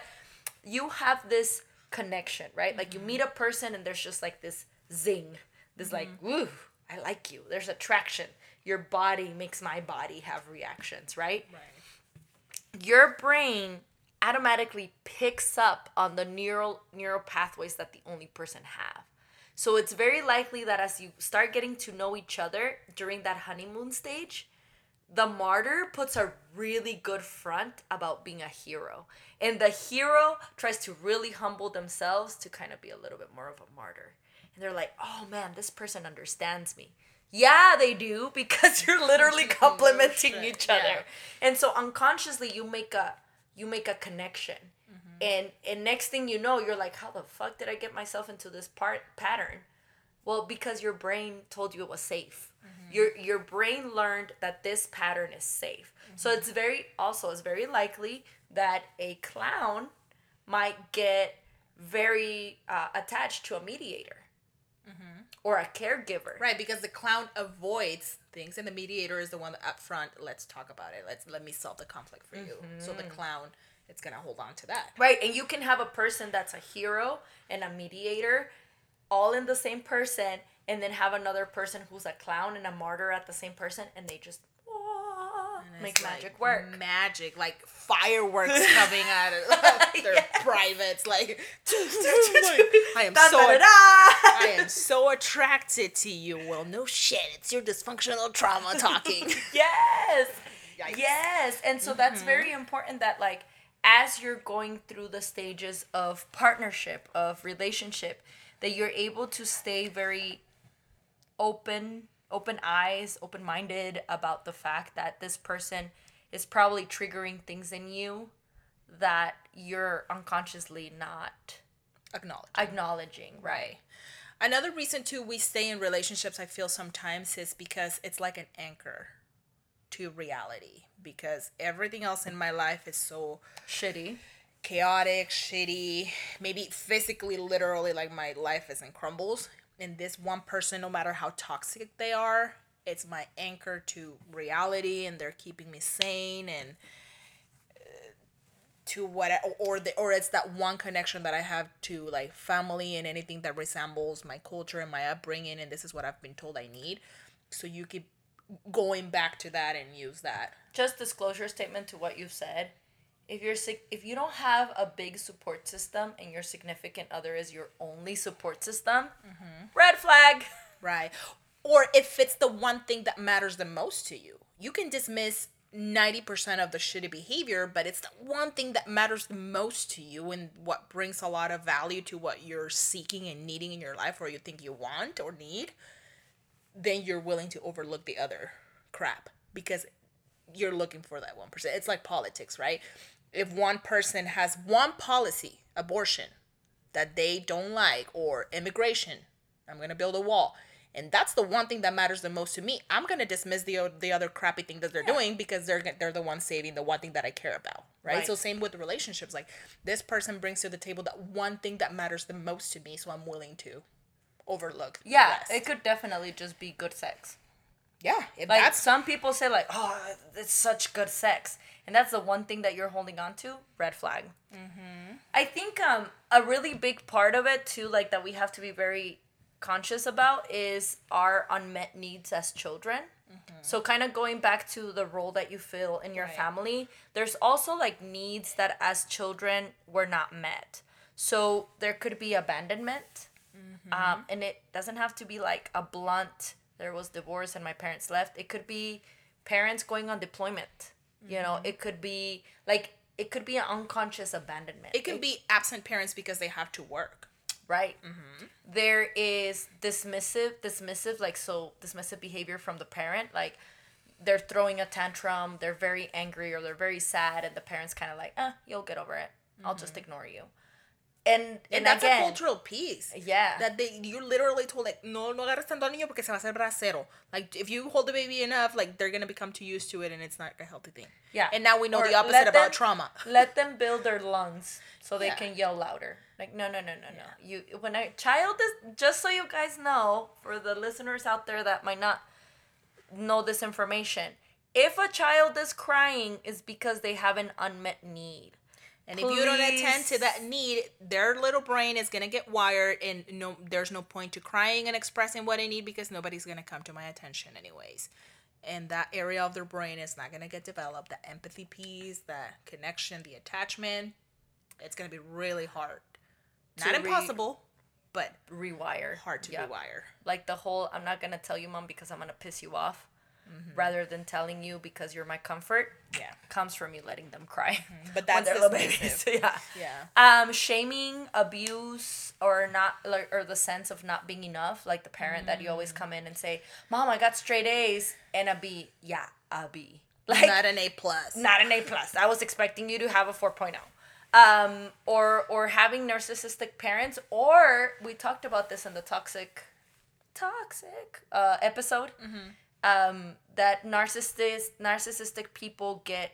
you have this connection right? Like you mm-hmm. meet a person and there's just like this zing this like mm-hmm. woo i like you. There's attraction. Your body makes my body have reactions right? Right. Your brain automatically picks up on the neural neural pathways that the only person have. So it's very likely that as you start getting to know each other during that honeymoon stage, the martyr puts a really good front about being a hero. And the hero tries to really humble themselves to kind of be a little bit more of a martyr. And they're like, "Oh man, this person understands me." Yeah, they do because you're literally complementing each yeah. other. And so unconsciously you make a you make a connection. Mm-hmm. And and next thing you know, you're like, how the fuck did I get myself into this part pattern? Well, because your brain told you it was safe. Mm-hmm. Your your brain learned that this pattern is safe. So Mm-hmm. it's very also it's very likely that a clown might get very uh, attached to a mediator or a caregiver. Mm-hmm. Right, because the clown avoids things, and the mediator is the one up front. Let's talk about it. Let's let me solve the conflict for you. So the clown, it's gonna hold on to that. Right, and you can have a person that's a hero and a mediator all in the same person, and then have another person who's a clown and a martyr at the same person, and they just And make it's like magic work. Magic, like fireworks coming out of their Yes. privates. Like I am so. I am so attracted to you. Well, no shit. It's your dysfunctional trauma talking. yes Yikes. yes and so that's mm-hmm. very important that like as you're going through the stages of partnership of relationship that you're able to stay very open open eyes open minded about the fact that this person is probably triggering things in you that you're unconsciously not Acknowledge. acknowledging right. Another reason too we stay in relationships I feel sometimes is because it's like an anchor to reality because everything else in my life is so shitty. chaotic, shitty, maybe physically literally like my life is in crumbles and this one person no matter how toxic they are, it's my anchor to reality and they're keeping me sane and uh, to what or the or it's that one connection that I have to like family and anything that resembles my culture and my upbringing and this is what I've been told I need. So you keep going back to that and use that. just disclosure statement to what you've said. If you're if you don't have a big support system and your significant other is your only support system, mm-hmm. red flag. Right. Or if it's the one thing that matters the most to you, you can dismiss 90% of the shitty behavior, but it's the one thing that matters the most to you and what brings a lot of value to what you're seeking and needing in your life or you think you want or need. then you're willing to overlook the other crap because you're looking for that 1%. It's like politics, right? If one person has one policy, abortion, that they don't like, or immigration, I'm going to build a wall. And that's the one thing that matters the most to me. I'm gonna dismiss the the other crappy thing that they're yeah. doing because they're they're the ones saving the one thing that I care about, right? right? So same with relationships. Like this person brings to the table that one thing that matters the most to me, so I'm willing to overlook. Yeah, it could definitely just be good sex. Yeah, like some people say like, oh, it's such good sex, and that's the one thing that you're holding on to. Red flag. Mm-hmm. I think um a really big part of it too, like that we have to be very conscious about is our unmet needs as children. Mm-hmm. So kind of going back to the role that you fill in your right. family, there's also like needs that as children were not met. So there could be abandonment. Mm-hmm. Um, and it doesn't have to be like a blunt there was divorce and my parents left. It could be parents going on deployment. Mm-hmm. You know, mm-hmm. it could be like it could be an unconscious abandonment. It can it, be absent parents because they have to work right mm-hmm. there is dismissive dismissive like so dismissive behavior from the parent like they're throwing a tantrum they're very angry or they're very sad and the parents kind of like eh, you'll get over it mm-hmm. i'll just mm-hmm. ignore you and, and, and that's again, a cultural piece. Yeah. That they you're literally told like no no agarres tanto al niño porque se va a hacer bracero. Like if you hold the baby enough, like they're gonna become too used to it and it's not a healthy thing. Yeah. And now we know or the opposite about trauma. let them build their lungs so they yeah. can yell louder. Like no no no no no. You when a child is just so you guys know for the listeners out there that might not know this information. If a child is crying is because they have an unmet need. And Please. if you don't attend to that need, their little brain is gonna get wired, and no, there's no point to crying and expressing what I need because nobody's gonna come to my attention anyways. And that area of their brain is not gonna get developed. The empathy piece, the connection, the attachment, it's gonna be really hard. Not re- impossible, but rewire. Hard to yep. rewire. Like the whole, I'm not gonna tell you, mom, because I'm gonna piss you off mm-hmm. rather than telling you because you're my comfort. Yeah, comes from you letting them cry. Mm-hmm. But that's their little babies. yeah, yeah. Um, shaming, abuse, or not, like, or the sense of not being enough. Like the parent mm-hmm. that you always mm. come in and say, "Mom, I got straight A's," and a B. Yeah, a B. Like not an A plus. Not an A plus. I was expecting you to have a 4.0 um, or or having narcissistic parents, or we talked about this in the toxic, toxic uh, episode. Mm-hmm um, that narcissist narcissistic people get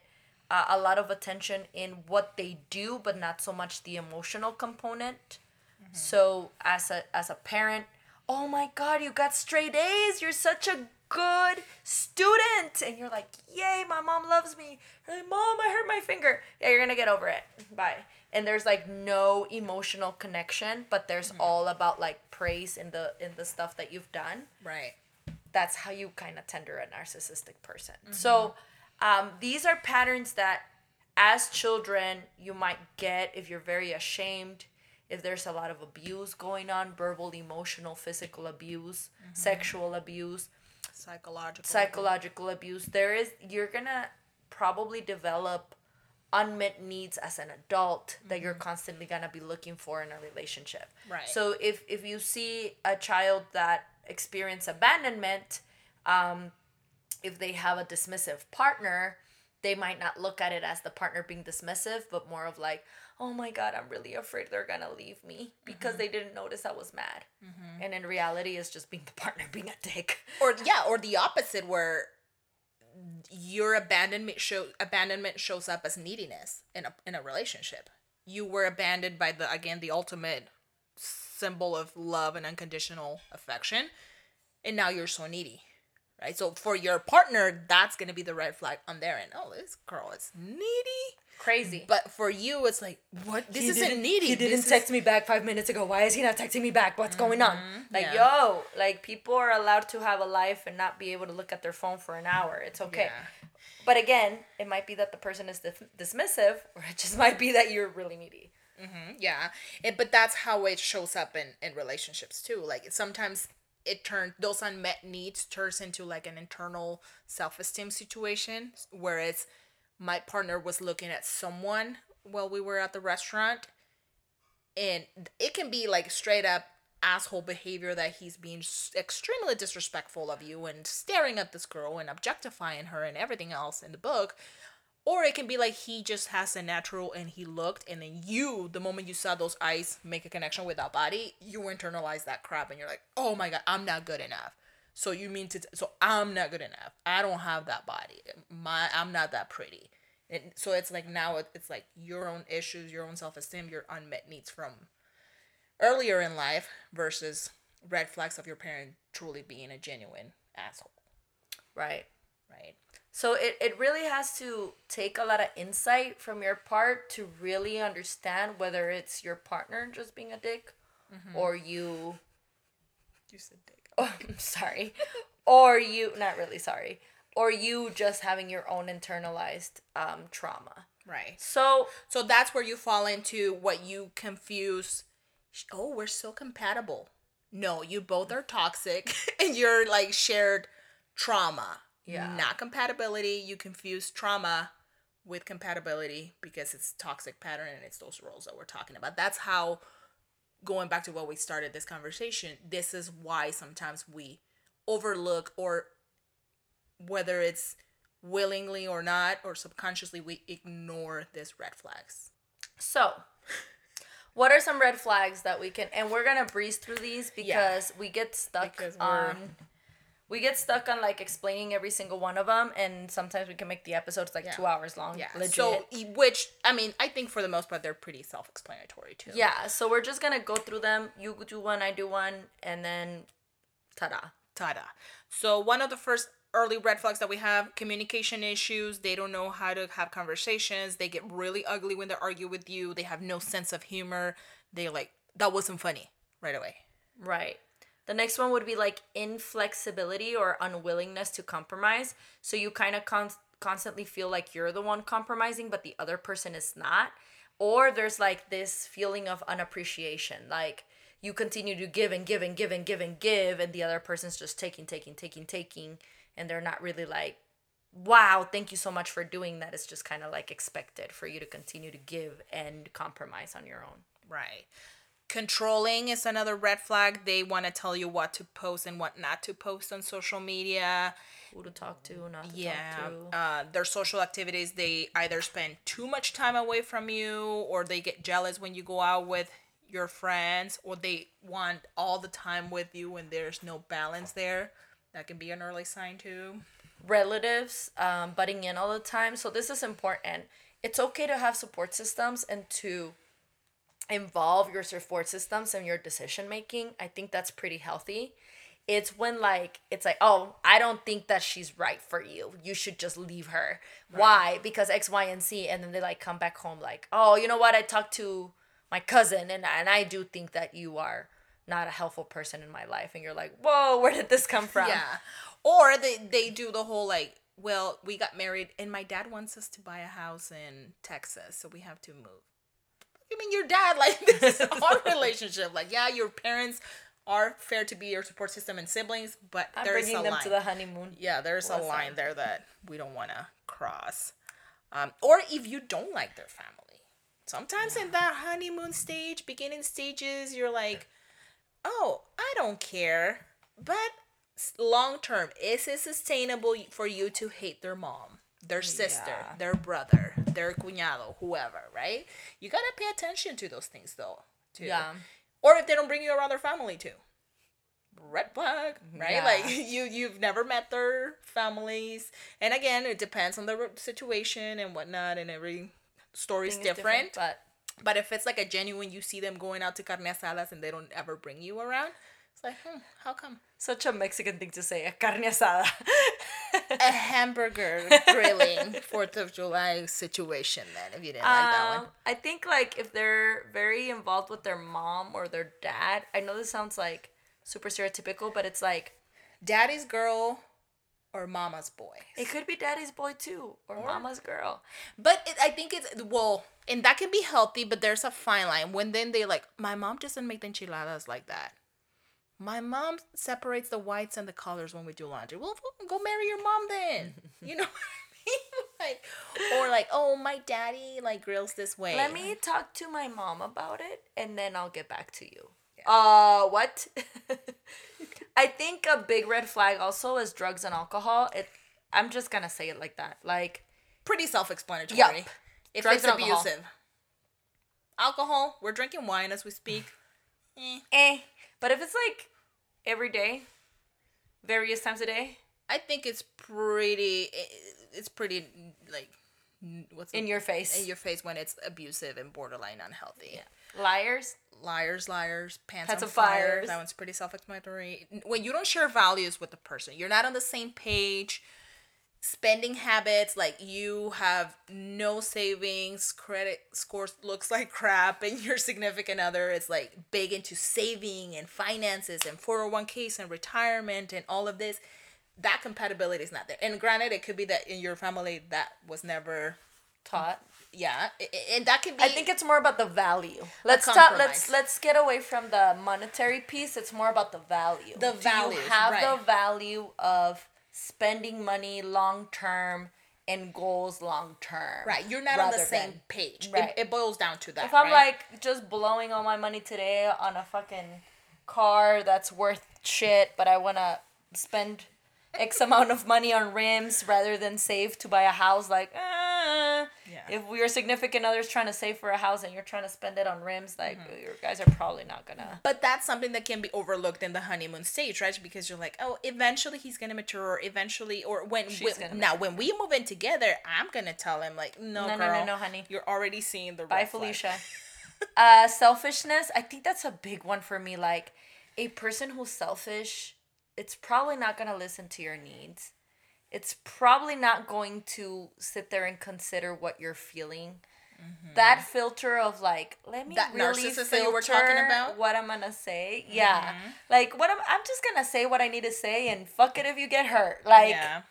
uh, a lot of attention in what they do, but not so much the emotional component. Mm-hmm. So as a as a parent, oh my God, you got straight A's. You're such a good student, and you're like, yay, my mom loves me. You're like, mom, I hurt my finger. Yeah, you're gonna get over it. Bye. And there's like no emotional connection, but there's mm-hmm. all about like praise in the in the stuff that you've done. Right that's how you kind of tender a narcissistic person. Mm-hmm. So um, these are patterns that as children you might get if you're very ashamed if there's a lot of abuse going on verbal emotional physical abuse mm-hmm. sexual abuse psychological psychological abuse. abuse there is you're gonna probably develop unmet needs as an adult mm-hmm. that you're mm-hmm. constantly gonna be looking for in a relationship right so if if you see a child that experience abandonment, um, if they have a dismissive partner, they might not look at it as the partner being dismissive, but more of like, oh my God, I'm really afraid they're gonna leave me because mm-hmm. they didn't notice I was mad. Mm-hmm. And in reality, it's just being the partner being a dick. Or, yeah, or the opposite where your abandonment show abandonment shows up as neediness in a in a relationship. You were abandoned by the again the ultimate symbol of love and unconditional affection and now you're so needy right? So for your partner that's gonna be the red flag on their end. Oh this girl is needy. Crazy. But for you it's like what? This he isn't needy. he didn't this text is... me back five minutes ago. Why is he not texting me back? What's mm-hmm. going on? Mm-hmm. like yeah. yo like people are allowed to have a life and not be able to look at their phone for an hour. It's okay. Yeah. but again it might be that the person is dismissive or it just might be that you're really needy Mm-hmm, yeah, it, but that's how it shows up in in relationships too. Like sometimes it turns those unmet needs turns into like an internal self esteem situation whereas my partner was looking at someone while we were at the restaurant, and it can be like straight up. asshole behavior that he's being extremely disrespectful of you and staring at this girl and objectifying her and everything else in the book. Or it can be like he just has a natural and he looked, and then you, the moment you saw those eyes make a connection with that body, you internalize that crap and you're like, oh my God, I'm not good enough. So you mean to, t- so I'm not good enough. I don't have that body. My, I'm not that pretty. And so it's like now it's like your own issues, your own self esteem, your unmet needs from earlier in life versus red flags of your parent truly being a genuine asshole, Right. right? So it, it really has to take a lot of insight from your part to really understand whether it's your partner just being a dick or you You said dick. oh, I'm sorry. or you not really sorry. Or you just having your own internalized um, trauma. Right. So So that's where you fall into what you confuse. Oh, we're so compatible. No, you both are toxic and you're like shared trauma. Yeah. Not compatibility. You confuse trauma with compatibility because it's toxic pattern and it's those roles that we're talking about. That's how going back to what we started this conversation, this is why sometimes we overlook or whether it's willingly or not or subconsciously we ignore these red flags. So, what are some red flags that we can? And we're gonna breeze through these Yeah. because we get stuck Because we're- on. We get stuck on like explaining every single one of them, and sometimes we can make the episodes like Yeah. two hours long. Yeah. legit. So which I mean, I think for the most part they're pretty self-explanatory too. yeah, so we're just gonna go through them. You do one, I do one, and then, ta-da! Ta-da. So one of the first early red flags that we have communication issues. They don't know how to have conversations. They get really ugly when they argue with you. They have no sense of humor. They like that wasn't funny right away. Right. The next one would be like inflexibility or unwillingness to compromise. So you kind of con- constantly feel like you're the one compromising, but the other person is not. Or there's like this feeling of unappreciation. Like you continue to give and give and give and give and give, and the other person's just taking, taking, taking, taking. And they're not really like, wow, thank you so much for doing that. It's just kind of like expected for you to continue to give and compromise on your own. Right. Controlling is another red flag. They want to tell you what to post and what not to post on social media. Who to talk to, not to Yeah. talk to. Uh, their social activities, they either spend too much time away from you or they get jealous when you go out with your friends or they want all the time with you when there's no balance there. That can be an early sign too. relatives um, butting in all the time. So this is important. It's okay to have support systems and to involve your support systems and your decision making. I think that's pretty healthy. It's when like it's like, oh, I don't think that she's right for you. You should just leave her. Why? Because X, Y, and Z, and then they like come back home like, oh, you know what? I talked to my cousin, and and I do think that you are not a helpful person in my life, and you're like, whoa, where did this come from? Yeah. Or they they do the whole like, well, we got married and my dad wants us to buy a house in Texas, so we have to move. I mean, your dad like this is our relationship. Like, yeah, your parents are fair to be your support system and siblings, but I'm there's bringing a them line. to the honeymoon. yeah, there's a line there that we don't want to cross. Um, or if you don't like their family, sometimes in that honeymoon stage, beginning stages, you're like, oh, I don't care. But long term, is it sustainable for you to hate their mom, their sister, Yeah. their brother, their cuñado, whoever, right? You gotta pay attention to those things though. Too. Yeah. Or if they don't bring you around their family too. Red flag, right? Yeah. Like you you've never met their families. And again, it depends on the situation and whatnot and every story's is different. but But if it's like a genuine, you see them going out to carne asadas and they don't ever bring you around, it's like, hmm, how come? Such a Mexican thing to say, a carne asada. A hamburger grilling Fourth of July situation. Then, if you didn't like that one, Um, I think like if they're very involved with their mom or their dad, I know this sounds like super stereotypical, but it's like daddy's girl or mama's boy. it could be daddy's boy too or, mama's girl. But it, I think it's well, and that can be healthy, but there's a fine line when then they like my mom doesn't make the enchiladas like that. My mom separates the whites and the colors when we do laundry. Well, go marry your mom then. you know what I mean? Like, or like, oh, my daddy like grills this way. Let me talk to my mom about it and then I'll get back to you. Yeah. Uh, what? I think a big red flag also is drugs and alcohol. It. I'm just gonna say it like that. Like, Pretty self-explanatory. Yup. If Drugs it's and alcohol. abusive. Alcohol, we're drinking wine as we speak. Eh. eh. But if it's like every day, various times a day, I think it's pretty. It's pretty like what's in the- your face, in your face when it's abusive and borderline unhealthy. liars. Liars, liars, pants, Pants on fire. fires. That one's pretty self-explanatory. When you don't share values with the person, you're not on the same page. Spending habits, like you have no savings, credit scores looks like crap, and your significant other is like big into saving and finances and 401ks and retirement and all of this. That compatibility is not there. And granted, it could be that in your family that was never Taught. yeah, and that could be. I think it's more about the value. Let's talk. Let's let's get away from the monetary piece. It's more about the value. The Do you have right. the value of spending money long term and goals long term? right. You're not on the same than- page. right. It, it boils down to that. If I'm right? like just blowing all my money today on a fucking car that's worth shit, but I wanna spend X amount of money on rims rather than save to buy a house, like, Yeah. If your significant other's trying to save for a house and you're trying to spend it on rims, like, Mm-hmm. your guys are probably not gonna. But that's something that can be overlooked in the honeymoon stage, right? Because you're like, oh, eventually he's gonna mature, or eventually, or when gonna now when we move in together, I'm gonna tell him like, no, No, no, girl, no, no, honey. you're already seeing the Bye, red flag." Felicia. uh, selfishness. I think that's a big one for me. Like a person who's selfish, it's probably not gonna listen to your needs. It's probably not going to sit there and consider what you're feeling. That filter of like, let me Mm-hmm. That really narcissist filter that you were talking about? Mm-hmm. what I'm gonna say. Yeah, like what I'm. I'm just gonna say what I need to say, and fuck it if you get hurt. Like, yeah,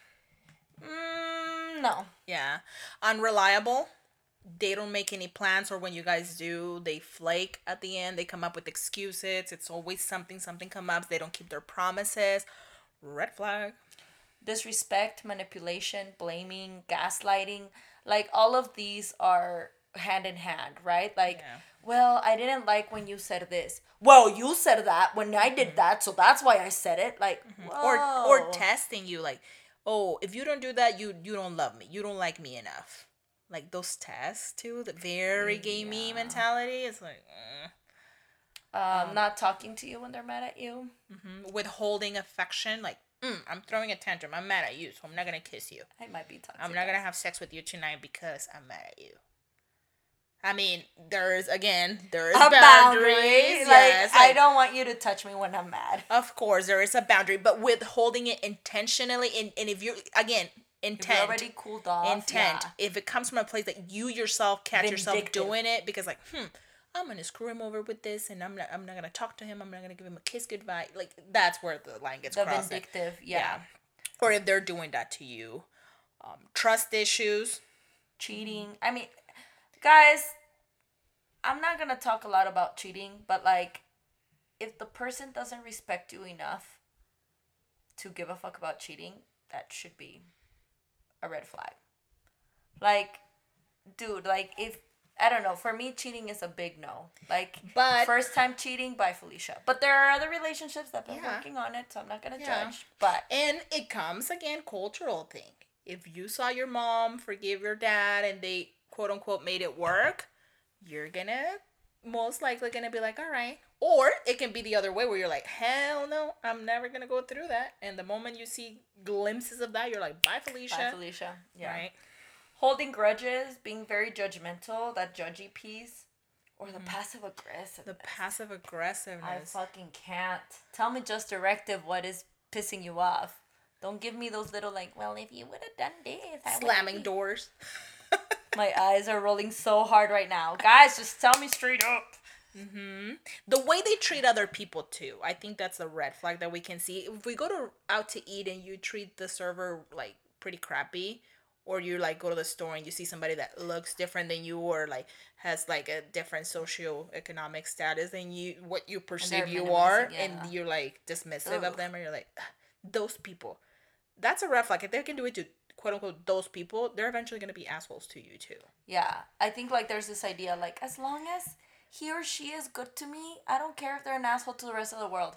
mm, no. yeah, unreliable. They don't make any plans, or when you guys do, they flake at the end. They come up with excuses. It's always something, something come up. They don't keep their promises. Red flag. Disrespect, manipulation, blaming, gaslighting, like all of these are hand in hand, right? Like, Yeah. well, I didn't like when you said this. Well, you said that when I did that, so that's why I said it. Like, or or testing you like oh if you don't do that you you don't love me you don't like me enough like those tests too the very gamey Yeah. mentality is like mm. um, not talking to you when they're mad at you. Mhm. withholding affection like mm, i'm throwing a tantrum i'm mad at you so i'm not gonna kiss you I might be toxic. i'm not gonna have sex with you tonight because i'm mad at you I mean, there is again, there is a boundaries. boundary. Like, yes, I don't want you to touch me when I'm mad. Of course, there is a boundary, but withholding it intentionally, and, and if you're again If intent, you're already cooled off. intent. yeah. If it comes from a place that you yourself catch yourself doing it, because like, hmm, I'm gonna screw him over with this, and I'm not, I'm not gonna talk to him. I'm not gonna give him a kiss goodbye. Like that's where the line gets The crossed. vindictive, yeah. Or if they're doing that to you, um, trust issues. cheating. I mean, guys, I'm not gonna talk a lot about cheating, but like, if the person doesn't respect you enough to give a fuck about cheating, that should be a red flag. Like, dude, like if I don't know, for me, cheating is a big no. Like, But- first time cheating, bye Felicia. But there are other relationships that have been Yeah. working on it, so I'm not gonna Yeah. judge. But And it comes again cultural thing. If you saw your mom forgive your dad and they quote unquote made it work, you're gonna most likely gonna be like, all right. Or it can be the other way where you're like, hell no, I'm never gonna go through that. And the moment you see glimpses of that, you're like, bye Felicia. bye Felicia, yeah. Right. Holding grudges, being very judgmental, that judgy piece, or the mm. passive aggressive. The passive aggressiveness. I fucking can't. Tell me just directive what is pissing you off. Don't give me those little like, well, if you would have done this, I Slamming been-" doors. My eyes are rolling so hard right now, guys. Just tell me straight up. Mm-hmm. the way they treat other people too i think that's a red flag that we can see if we go to out to eat and you treat the server like pretty crappy or you like go to the store and you see somebody that looks different than you or like has like a different socioeconomic status than you what you perceive you are yeah. and you're like dismissive of them or you're like "Ah, those people. That's a red flag. If they can do it to quote unquote those people they're eventually going to be assholes to you too. Yeah, I think like there's this idea like as long as he or she is good to me, I don't care if they're an asshole to the rest of the world.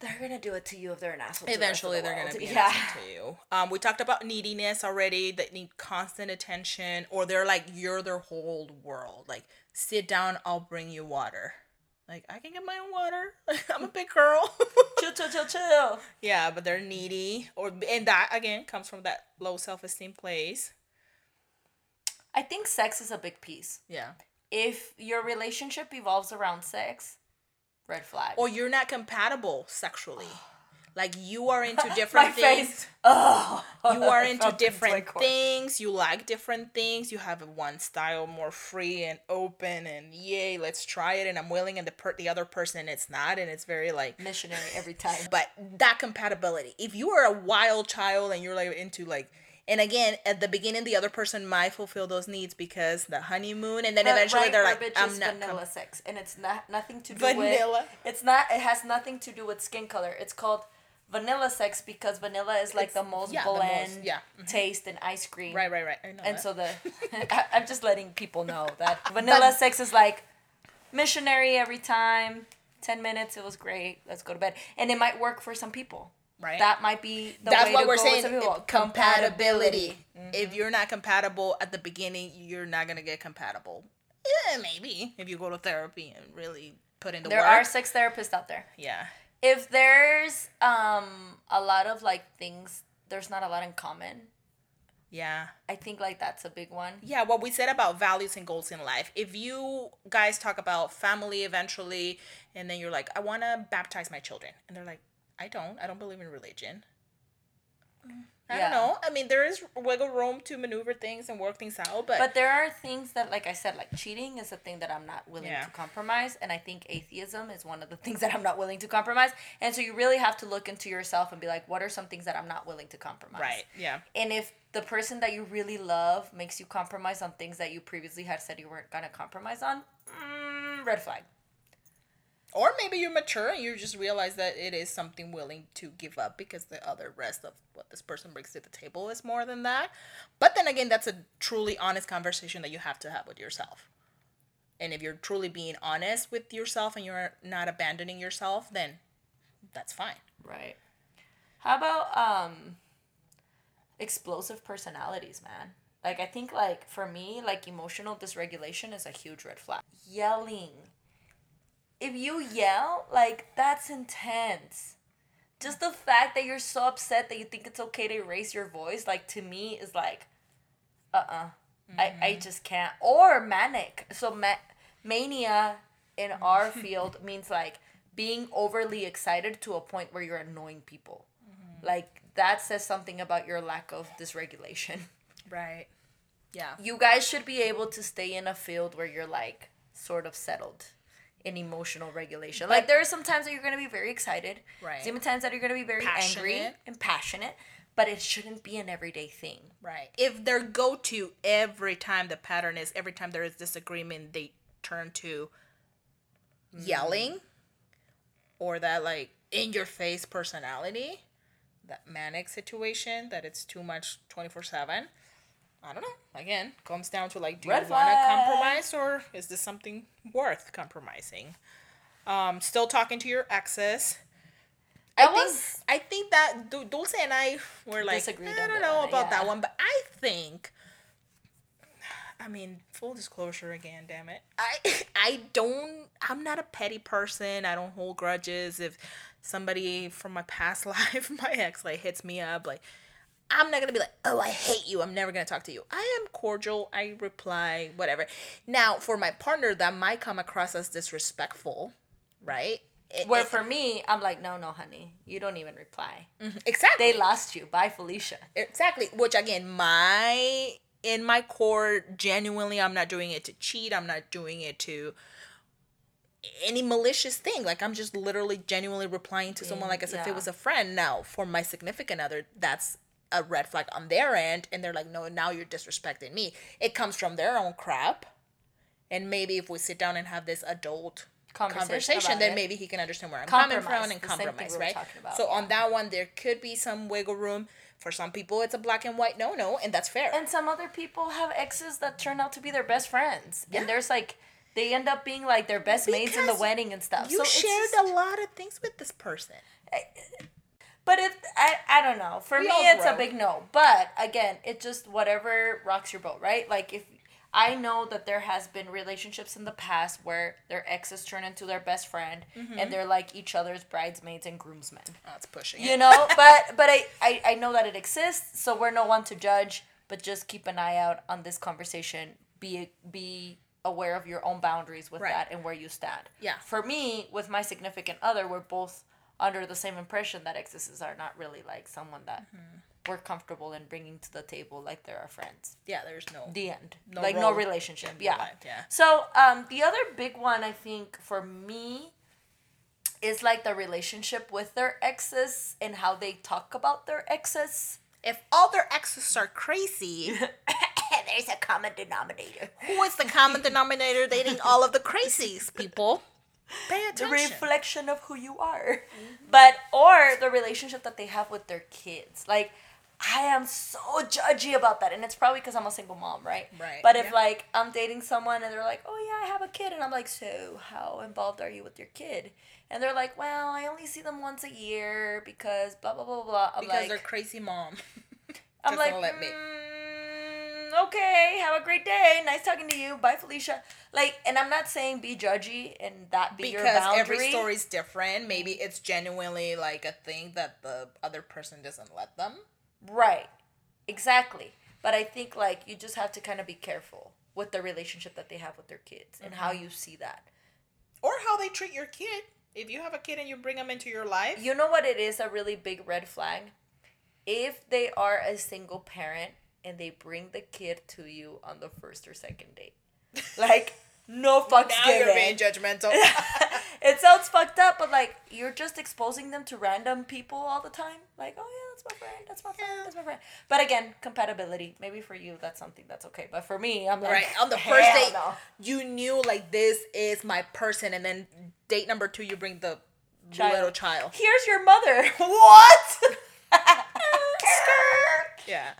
They're gonna do it to you if they're an asshole. Eventually, to the they're rest gonna be world. asshole to you. Um, we talked about neediness already. That need constant attention, or they're like you're their whole world. Like sit down, I'll bring you water. Like I can get my own water. I'm a big girl. chill, chill, chill, chill. yeah, but they're needy, or and that again comes from that low self esteem place. I think sex is a big piece. Yeah. If your relationship evolves around sex, red flag. Or you're not compatible sexually. Like you are into different My things. face. Oh, you are into felt it in my different things you like different things you have one style more free and open and yay let's try it and i'm willing and the per- the other person it's not and it's very like Missionary every time. but that compatibility if you are a wild child and you're like into like and again at the beginning the other person might fulfill those needs because the honeymoon and then The eventually right they're like i'm not vanilla com- sex, and it's not nothing to do Vanilla. with. It's not. It has nothing to do with skin color. It's called vanilla sex because vanilla is like the most yeah, the most- bland yeah, mhm. taste in ice cream. right right right I know And that. so the I, I'm just letting people know that vanilla sex is like missionary every time. Ten minutes, it was great. Let's go to bed, and it might work for some people. Right. That might be the that's way what to we're saying it- compatibility. If you're not compatible at the beginning you're not gonna get compatible. Yeah maybe if you go to therapy and really put in the There work. There are sex therapists out there. yeah. If there's um a lot of like things there's not a lot in common yeah. I think like that's a big one. Yeah what we said about values and goals in life. If you guys talk about family eventually and then you're like i want to baptize my children and they're like i don't. I don't believe in religion. I Yeah. don't know. I mean, there is wiggle room to maneuver things and work things out, but, but there are things that like i said like cheating is a thing that i'm not willing Yeah. to compromise and i think atheism is one of the things that i'm not willing to compromise. And so you really have to look into yourself and be like what are some things that i'm not willing to compromise? Right, yeah, and if the person that you really love makes you compromise on things that you previously had said you weren't gonna compromise on mm, red flag or maybe you're mature and you just realize that it is something willing to give up because the other rest of what this person brings to the table is more than that. But then again, that's a truly honest conversation that you have to have with yourself. And if you're truly being honest with yourself and you're not abandoning yourself, then that's fine. Right. How about um explosive personalities, man? Like I think like for me, like emotional dysregulation is a huge red flag. Yelling. If you yell, like that's intense. Just the fact that you're so upset that you think it's okay to raise your voice, like to me is like uh-uh. I, I mm-hmm. just can't. Or manic. So ma- mania in our field means like being overly excited to a point where you're annoying people. Mm-hmm. Like that says something about your lack of dysregulation. Right. Yeah. You guys should be able to stay in a field where you're like sort of settled in emotional regulation. like there are some times that you're gonna be very excited. Right. Some times that you're gonna be very angry and passionate. But it shouldn't be an everyday thing. Right. If their go to every time the pattern is every time there is disagreement, they turn to mm. yelling or that like in your face personality, that manic situation that it's too much 24 7. I don't know. Again, comes down to like, do Red you want to compromise or is this something worth compromising? Um, still talking to your exes. I think was- I think that Du- Dulce and I were like, I don't know one, about that one, but I think, I mean, full disclosure again, damn it, I I don't, I'm not a petty person. I don't hold grudges. If somebody from my past life, my ex, like hits me up, like. I'm not gonna be like, oh, I hate you. I'm never gonna talk to you. I am cordial. I reply, whatever. Now, for my partner, that might come across as disrespectful, right? It- Where for me, I'm like, no, no, honey, you don't even reply. Mm-hmm. exactly. They lost you. Bye, Felicia. Exactly. Which again, my in my core, genuinely, I'm not doing it to cheat. I'm not doing it to any malicious thing. Like I'm just literally genuinely replying to someone like as if it was a friend. Now, for my significant other, that's a red flag on their end, and they're like, no, now you're disrespecting me. It comes from their own crap. And maybe if we sit down and have this adult Conversation conversation, then it. maybe he can understand where I'm coming from and the same thing compromise, right? so yeah. on that one, there could be some wiggle room. For some people, it's a black and white no no, and that's fair. And some other people have exes that turn out to be their best friends. Yeah. And there's like they end up being like their best mates in the wedding and stuff. You so it's shared just- a lot of things with this person. But if I, I don't know. For We me, it's grow. a big no. But again, it just whatever rocks your boat, right? Like if I know that there has been relationships in the past where their exes turn into their best friend Mm-hmm. and they're like each other's bridesmaids and groomsmen. That's pushing You it. know, but but I, I I know that it exists, so we're no one to judge. But just keep an eye out on this conversation. Be be aware of your own boundaries with Right. that and where you stand. Yeah. For me, with my significant other, we're both under the same impression that exes are not really like someone that Mm-hmm. we're comfortable in bringing to the table like they're our friends. Yeah, there's no. The end. No like no relationship. Yeah. life, yeah. So um, the other big one I think for me is like the relationship with their exes and how they talk about their exes. If all their exes are crazy, There's a common denominator. who is the common denominator dating all of the crazies, people? Pay attention. The reflection of who you are. But or the relationship that they have with their kids. Like I am so judgy about that, and it's probably because I'm a single mom, right? Right, But if yeah. like I'm dating someone and they're like, "Oh yeah, I have a kid," and I'm like, "So how involved are you with your kid?" And they're like, "Well, I only see them once a year because blah blah blah blah." I'm because like, they're crazy mom. I'm like, let me. "Mm, okay, have a great day. Nice talking to you. Bye, Felicia. Like, and I'm not saying be judgy and that be your because boundary. every story's different. Maybe it's genuinely like a thing that the other person doesn't let them. Right. Exactly. But I think like you just have to kind of be careful with the relationship that they have with their kids and how Mm-hmm. you see that. Or how they treat your kid. If you have a kid and you bring them into your life, You know what it is a really big red flag? If they are a single parent and they bring the kid to you on the first or second date. Like no fucks now you're being given. judgmental. it sounds fucked up, but like you're just exposing them to random people all the time. Like, oh yeah, that's my friend, that's my friend, Yeah. that's my friend. But again, compatibility. Maybe for you that's something that's okay. But for me, I'm like right on the first date, no. you knew like this is my person, and then date number two, you bring the Child. little child. Here's your mother. what? Yeah.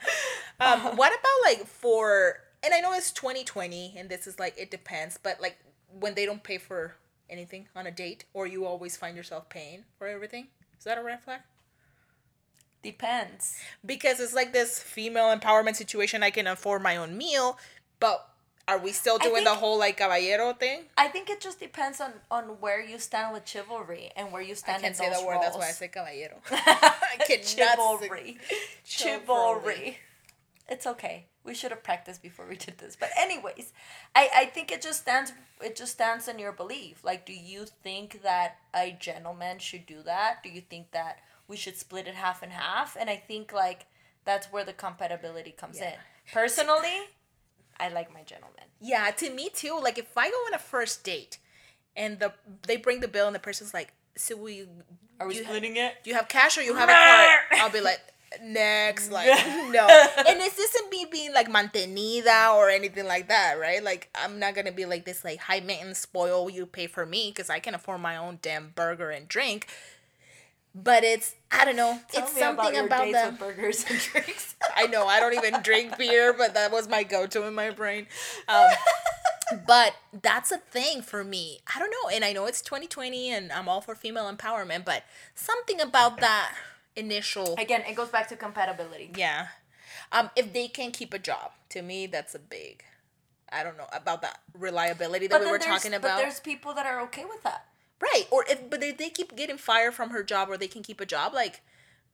Um, what about like for and I know it's 2020 and this is like it depends, but like when they don't pay for anything on a date or you always find yourself paying for everything, is that a red flag? Depends. Because it's like this female empowerment situation. I can afford my own meal, but are we still doing the whole like caballero thing? I think it just depends on on where you stand with chivalry and where you stand I can't in say those the word. That's why I say caballero. I cannot chivalry. Chivalry. chivalry. It's okay. We should have practiced before we did this. But anyways, I I think it just stands it just stands in your belief. Like do you think that a gentleman should do that? Do you think that we should split it half and half? And I think like that's where the compatibility comes Yeah. in. Personally, I like my gentleman. Yeah, to me too. Like if I go on a first date and the they bring the bill and the person's like, "So we Are we do you, splitting it? do you have cash or you have a card?" I'll be like, "Next." Like, no. And this isn't me being like mantenida or anything like that, right? Like I'm not gonna be like this like high maintenance spoil you pay for me because I can afford my own damn burger and drink. But it's I don't know. Tell it's me something your about the burgers and drinks. I know I don't even drink beer, but that was my go-to in my brain. Um, but that's a thing for me. I don't know, and I know it's 2020, and I'm all for female empowerment, but something about that initial, Again, it goes back to compatibility. yeah. Um, if they can keep a job, to me, that's a big. I don't know about that reliability that we then were talking But there's people that are okay with that. Right. Or if but if they keep getting fired from her job or they can keep a job, like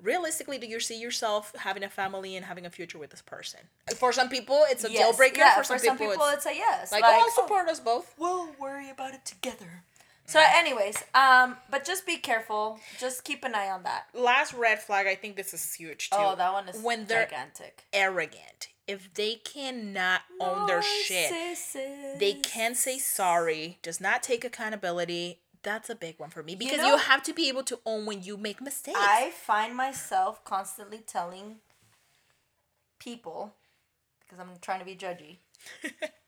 realistically, do you see yourself having a family and having a future with this person? For some people, it's a deal breaker. Yeah, for some, people, it's, it's, a yes. like, oh, I'll support us both. we'll worry about it together. So, anyways, um, but just be careful. Just keep an eye on that. Last red flag, I think this is huge too. Oh, that one is when they're gigantic. arrogant. If they cannot own their shit, they can say sorry, does not take accountability. That's a big one for me because you, know- have to be able to own when you make mistakes. I find myself constantly telling people, because I'm trying to be judgy.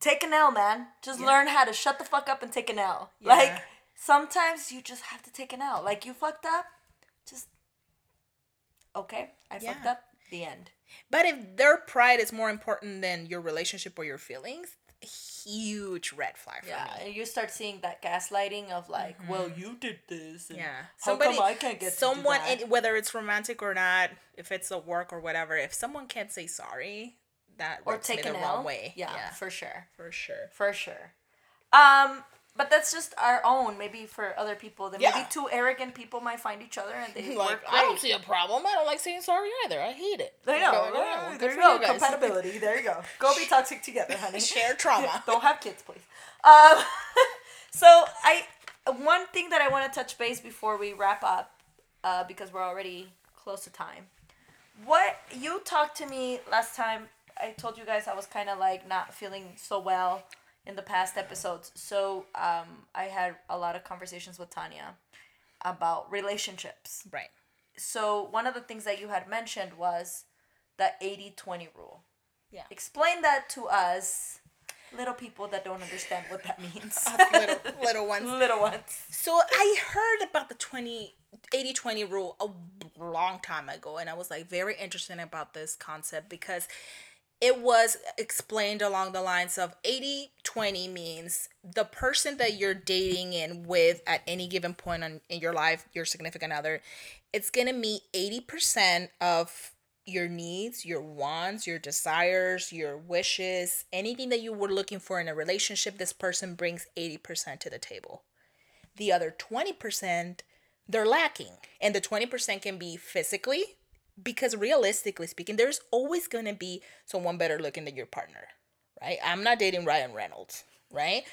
take an L, man. Just learn how to shut the fuck up and take an L. Yeah. Like sometimes you just have to take an L. Like you fucked up, just okay. I fucked up. The end. But if their pride is more important than your relationship or your feelings, huge red flag for Yeah, me. and you start seeing that gaslighting of like, well, you did this. And Mm-hmm. Yeah. How come I can't get someone, to do that? whether it's romantic or not, if it's a work or whatever, if someone can't say sorry, that or rubs me take the wrong L. way. Yeah, for sure, for sure. for sure. Um, but that's just our own. Maybe for other people, then Yeah. maybe two arrogant people might find each other and they Like work I don't see a problem. I don't like saying sorry either. I hate it. I know. Go- go- there you go. guys. Compatibility. There you go. Go be toxic together, honey. Share trauma. Don't have kids, please. Um, so I one thing that I want to touch base before we wrap up, uh, because we're already close to time. What you talked to me last time, I told you guys I was kind of like not feeling so well in the past episodes. So um, I had a lot of conversations with Tanya about relationships. Right. So one of the things that you had mentioned was the 80-20 rule. Yeah. Explain that to us, little people that don't understand what that means. little little ones. little ones. So I heard about the 20 80 20 rule a long time ago and I was like very interested about this concept because it was explained along the lines of 80 20 means the person that you're dating in with at any given point on, in your life, your significant other, it's going to meet 80% of your needs, your wants, your desires, your wishes, anything that you were looking for in a relationship, this person brings 80% to the table. The other 20% they're lacking and the 20% can be physically because realistically speaking there's always going to be someone better looking than your partner right? I'm not dating ryan reynolds right?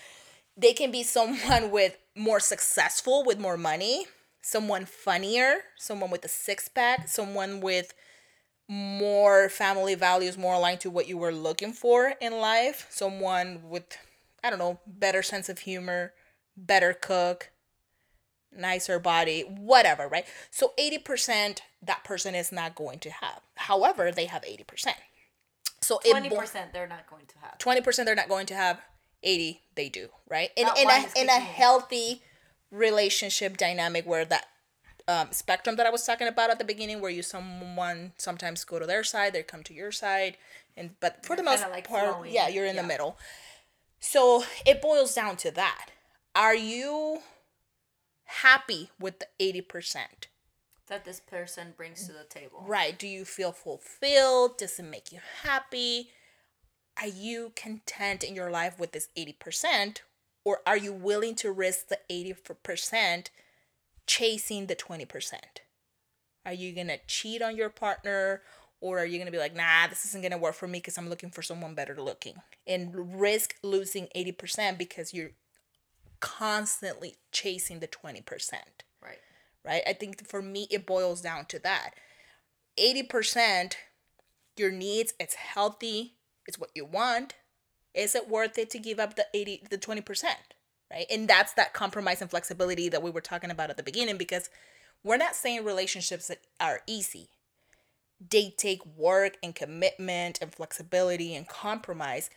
They can be someone with more successful with more money someone funnier someone with a six pack someone with more family values more aligned to what you were looking for in life someone with i don't know better sense of humor better cook nicer body whatever right? So 80% that person is not going to have. However they have 80% so it Twenty bo- percent they're not going to have. 20% they're not going to have 80 they do right? In, in a in a healthy relationship dynamic where that um, spectrum that i was talking about at the beginning where you someone sometimes go to their side they come to your side and but for the You're most like, part flowing. yeah you're in Yeah. the middle. So it boils down to that. Are you happy with the 80% That this person brings to the table. Right. Do you feel fulfilled? Does it make you happy? Are you content in your life with this 80%? Or are you willing to risk the 80% chasing the 20%? Are you going to cheat on your partner? Or are you going to be like, nah, this isn't going to work for me because I'm looking for someone better looking? And risk losing 80% because you're constantly chasing the 20% Right. right? I think for me, it boils down to that. 80% your needs, it's healthy, it's what you want. Is it worth it to give up the 80, the 20%? Right. And that's that compromise and flexibility that we were talking about at the beginning because we're not saying relationships that are easy. They take work and commitment and flexibility and compromise.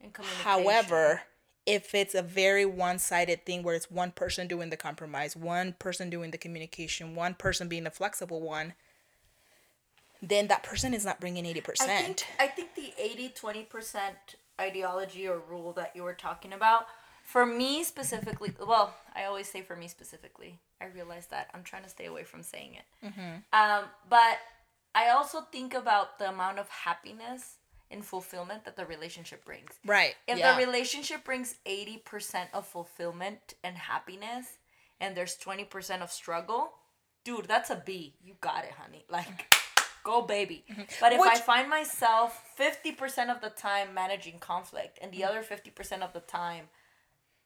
And. However, if it's a very one sided thing where it's one person doing the compromise, one person doing the communication, one person being the flexible one, then that person is not bringing 80%. I think, I think the 80 20% ideology or rule that you were talking about, for me specifically, well, I always say for me specifically. I realize that. I'm trying to stay away from saying it. Um, but I also think about the amount of happiness and fulfillment that the relationship brings. right. If yeah. the relationship brings 80% of fulfillment and happiness and there's 20% of struggle, dude, that's a B. You got it, honey. Like, go baby. But if I Mm-hmm. Find myself 50% of the time managing conflict and the Mm-hmm. other 50% of the time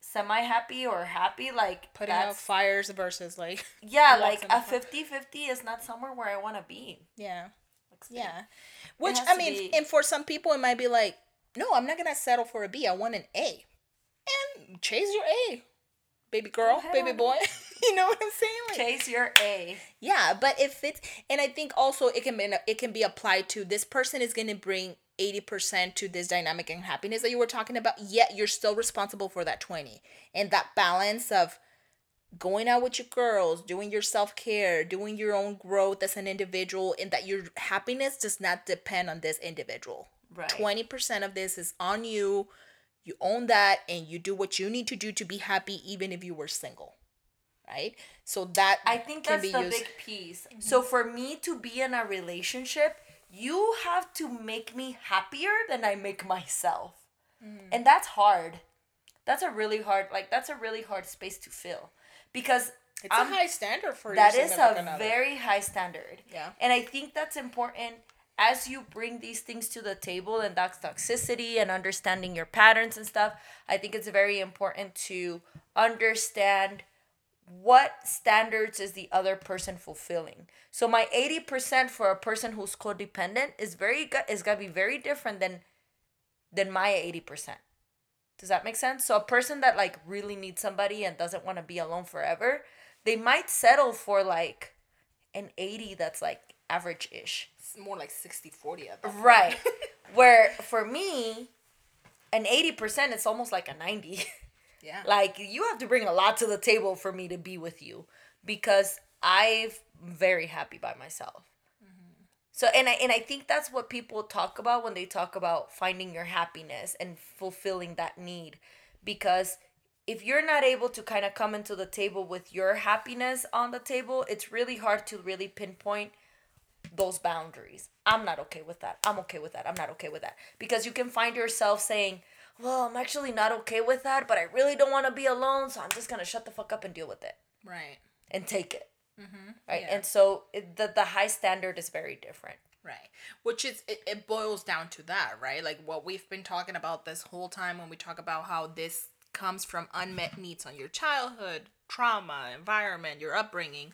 semi happy or happy, like, Putting out fires versus like, yeah, like a front. 50 50 is not somewhere where I want to be. yeah. Yeah. Which, I mean, be- and for some people, it might be like, no, I'm not going to settle for a B. I want an A. And chase your A, baby girl, ahead, baby boy. you know what I'm saying? Like, Chase your A. Yeah, but if it's and I think also it can be it can be applied to this person is going to bring 80% to this dynamic and happiness that you were talking about, yet you're still responsible for that 20. And that balance of going out with your girls, doing your self-care, doing your own growth as an individual and that your happiness does not depend on this individual. Right. 20% of this is on you You own that and you do what you need to do to be happy even if you were single. Right? So that I think that's the used... big piece. Mm-hmm. So for me to be in a relationship, you have to make me happier than I make myself. Mm. And that's hard. That's a really hard like that's a really hard space to fill because it's I'm, a high standard for that is a very high standard. Yeah, and I think that's important as you bring these things to the table and that's toxicity and understanding your patterns and stuff. I think it's very important to understand what standards is the other person fulfilling. So my 80% for a person who's codependent is very good is gonna be very different than than my 80%. Does that make sense? So a person that like really needs somebody and doesn't want to be alone forever, they might settle for like an 80 that's like average-ish. It's more like 60-40 Right. Where for me, an 80% is almost like a 90. Yeah. like you have to bring a lot to the table for me to be with you because I'm very happy by myself. So and I and I think that's what people talk about when they talk about finding your happiness and fulfilling that need because if you're not able to kind of come into the table with your happiness on the table, it's really hard to really pinpoint those boundaries. I'm not okay with that. I'm okay with that. I'm not okay with that. Because you can find yourself saying, "Well, I'm actually not okay with that, but I really don't want to be alone, so I'm just going to shut the fuck up and deal with it." Right. And take it. Mm-hmm. Right. Yeah. And so it, the, the high standard is very different. Right. Which is, it, it boils down to that, right? Like what we've been talking about this whole time when we talk about how this comes from unmet needs on your childhood, trauma, environment, your upbringing.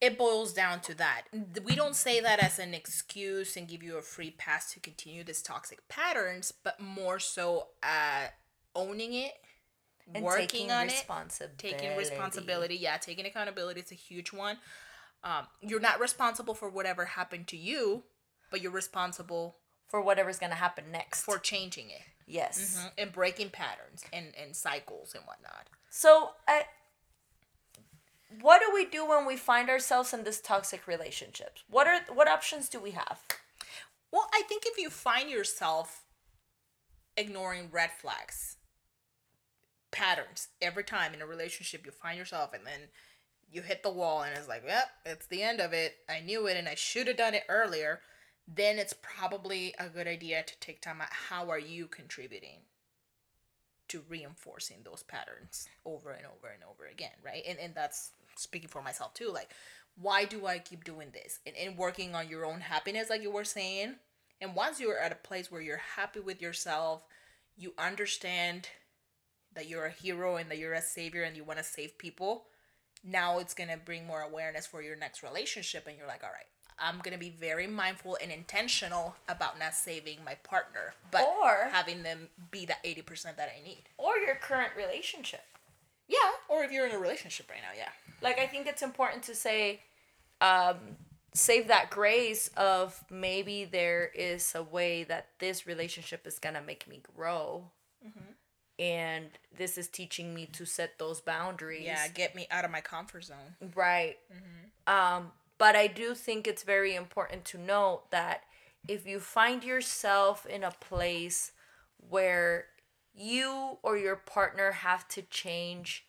It boils down to that. We don't say that as an excuse and give you a free pass to continue this toxic patterns, but more so uh, owning it and working on it, taking responsibility. Yeah, taking accountability is a huge one. Um, you're not responsible for whatever happened to you, but you're responsible for whatever's gonna happen next for changing it. Yes, mm-hmm. and breaking patterns and and cycles and whatnot. So, I, what do we do when we find ourselves in this toxic relationships? What are what options do we have? Well, I think if you find yourself ignoring red flags patterns. Every time in a relationship you find yourself and then you hit the wall and it's like yep it's the end of it. I knew it and i should have done it earlier. Then it's probably a good idea to take time out. How are you contributing to reinforcing those patterns over and over and over again right? And, and that's speaking for myself too. Like why do i keep doing this? And, and working on your own happiness like you were saying. And once you're at a place where you're happy with yourself you understand that you're a hero and that you're a savior and you want to save people, now it's going to bring more awareness for your next relationship. And you're like, all right, I'm going to be very mindful and intentional about not saving my partner, but or, having them be that 80% that I need. Or your current relationship. Yeah, or if you're in a relationship right now, yeah. Like, I think it's important to say, um, save that grace of maybe there is a way that this relationship is going to make me grow. Mm-hmm and this is teaching me to set those boundaries yeah get me out of my comfort zone right mm-hmm. um but i do think it's very important to note that if you find yourself in a place where you or your partner have to change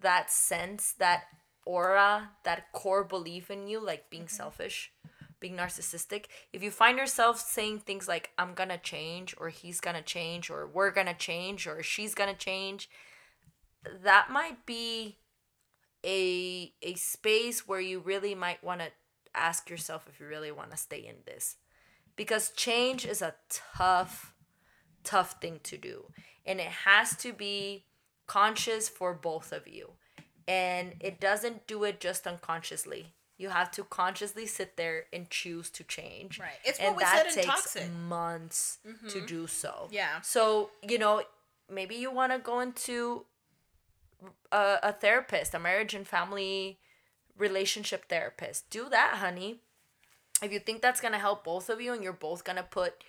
that sense that aura that core belief in you like being mm-hmm. selfish being narcissistic, if you find yourself saying things like, I'm gonna change, or he's gonna change, or we're gonna change, or she's gonna change, that might be a a space where you really might want to ask yourself if you really want to stay in this. Because change is a tough tough thing to do and it has to be conscious for both of you and it doesn't do it just unconsciously you have to consciously sit there and choose to change. Right. It's and what we that said in takes toxic. months mm-hmm. to do so. Yeah. So, you know, maybe you want to go into a, a therapist, a marriage and family relationship therapist. Do that, honey. If you think that's going to help both of you and you're both going to put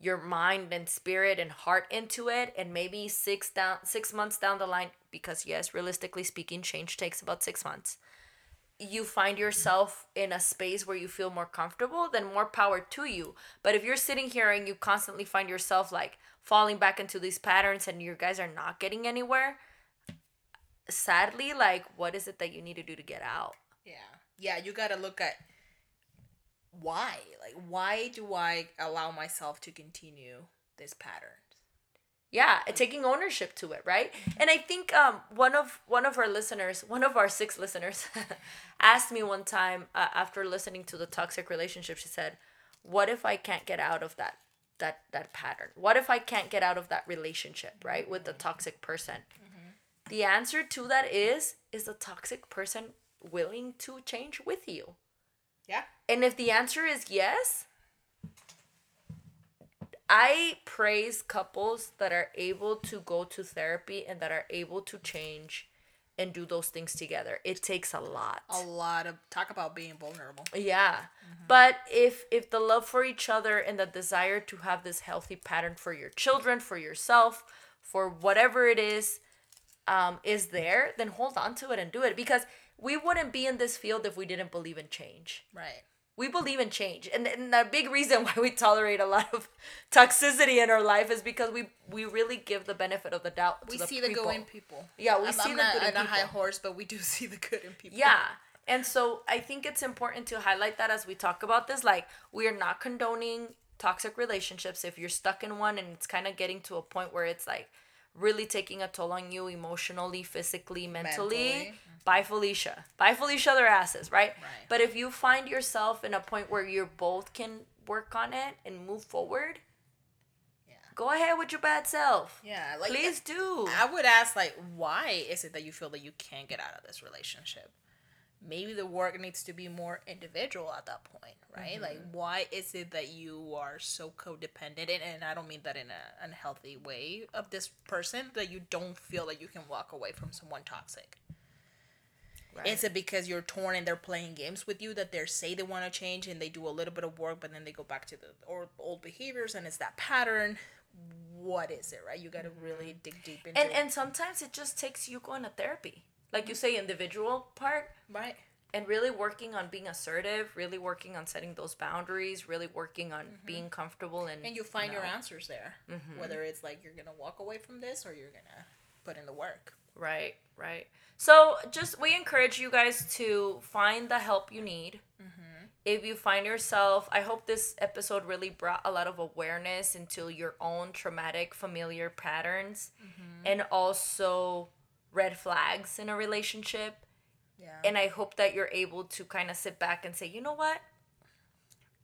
your mind and spirit and heart into it and maybe 6 down 6 months down the line because yes, realistically speaking, change takes about 6 months you find yourself in a space where you feel more comfortable, then more power to you. But if you're sitting here and you constantly find yourself like falling back into these patterns and you guys are not getting anywhere, sadly, like what is it that you need to do to get out? Yeah. Yeah, you got to look at why. Like why do I allow myself to continue this pattern? Yeah taking ownership to it right? And i think um one of one of our listeners one of our six listeners asked me one time uh, after listening to the toxic relationship she said what if i can't get out of that that that pattern? What if i can't get out of that relationship right with the toxic person? Mm-hmm. the answer to that is is the toxic person willing to change with you. Yeah. And if the answer is yes I praise couples that are able to go to therapy and that are able to change and do those things together. It takes a lot. A lot of talk about being vulnerable. Yeah. Mm-hmm. But if if the love for each other and the desire to have this healthy pattern for your children, for yourself, for whatever it is, um, is there, then hold on to it and do it because we wouldn't be in this field if we didn't believe in change. Right we believe in change. And, and the big reason why we tolerate a lot of toxicity in our life is because we we really give the benefit of the doubt we the see the good in people. yeah we I'm, see I'm the not good in people. a high horse but we do see the good in people. Yeah and so i think it's important to highlight that as we talk about this like we are not condoning toxic relationships. If you're stuck in one and it's kind of getting to a point where it's like really taking a toll on you emotionally, physically, mentally, mentally. Mm-hmm. bye Felicia. Bye Felicia their asses, right? right? But if you find yourself in a point where you both can work on it and move forward, yeah. Go ahead with your bad self. Yeah, like please do. I would ask like why is it that you feel that you can't get out of this relationship? Maybe the work needs to be more individual at that point, right? Mm-hmm. Like, why is it that you are so codependent? And, and I don't mean that in an unhealthy way of this person, that you don't feel that you can walk away from someone toxic. Right. Is it because you're torn and they're playing games with you that they say they want to change and they do a little bit of work, but then they go back to the old behaviors and it's that pattern? What is it, right? You got to really mm-hmm. dig deep into and, it. And sometimes it just takes you going to therapy like you say individual part right and really working on being assertive really working on setting those boundaries really working on mm-hmm. being comfortable and and you find you know, your answers there mm-hmm. whether it's like you're gonna walk away from this or you're gonna put in the work right right so just we encourage you guys to find the help you need mm-hmm. if you find yourself i hope this episode really brought a lot of awareness into your own traumatic familiar patterns mm-hmm. and also red flags in a relationship. Yeah. And I hope that you're able to kind of sit back and say, you know what?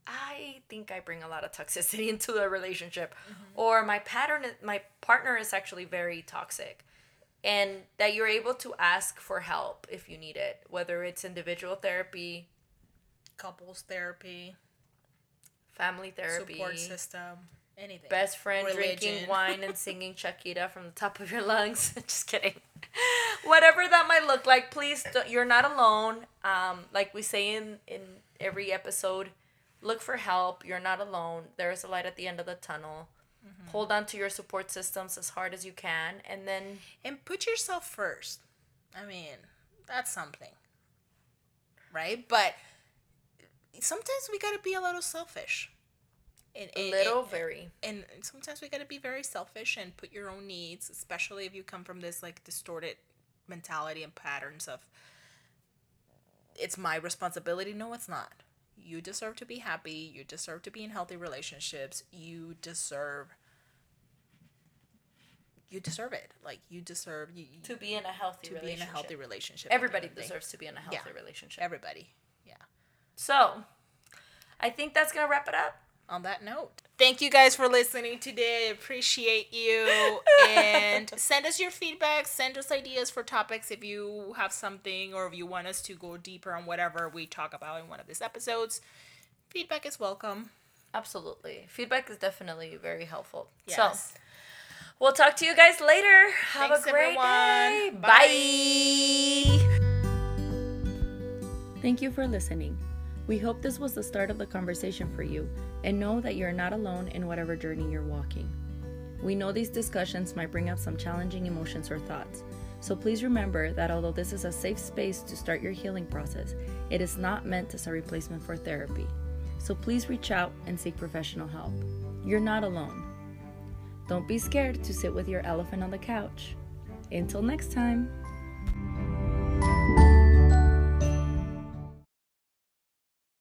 I think I bring a lot of toxicity into the relationship, mm-hmm. or my pattern, my partner is actually very toxic, and that you're able to ask for help if you need it, whether it's individual therapy, couples therapy, family therapy, support system, anything. Best friend Religion. drinking wine and singing Shakira from the top of your lungs. Just kidding. Whatever that might look like, please, you're not alone. Um, like we say in, in every episode, look for help. You're not alone. There is a light at the end of the tunnel. Mm-hmm. Hold on to your support systems as hard as you can, and then and put yourself first. I mean, that's something, right? But sometimes we gotta be a little selfish and, and, little and, very. and sometimes we got to be very selfish and put your own needs especially if you come from this like distorted mentality and patterns of it's my responsibility. No it's not. You deserve to be happy. You deserve to be in healthy relationships. You deserve you deserve it. Like you deserve you, to be in a healthy to be in a healthy relationship everybody deserves to be in a healthy yeah. relationship. Everybody. Yeah. So i think that's gonna wrap it up on that note, thank you guys for listening today. I appreciate you. and send us your feedback. Send us ideas for topics if you have something or if you want us to go deeper on whatever we talk about in one of these episodes. Feedback is welcome. Absolutely. Feedback is definitely very helpful. Yes. So, we'll talk to you guys later. Have Thanks, a great everyone. day. Bye. Bye. Thank you for listening. We hope this was the start of the conversation for you and know that you're not alone in whatever journey you're walking. We know these discussions might bring up some challenging emotions or thoughts. So please remember that although this is a safe space to start your healing process, it is not meant as a replacement for therapy. So please reach out and seek professional help. You're not alone. Don't be scared to sit with your elephant on the couch. Until next time.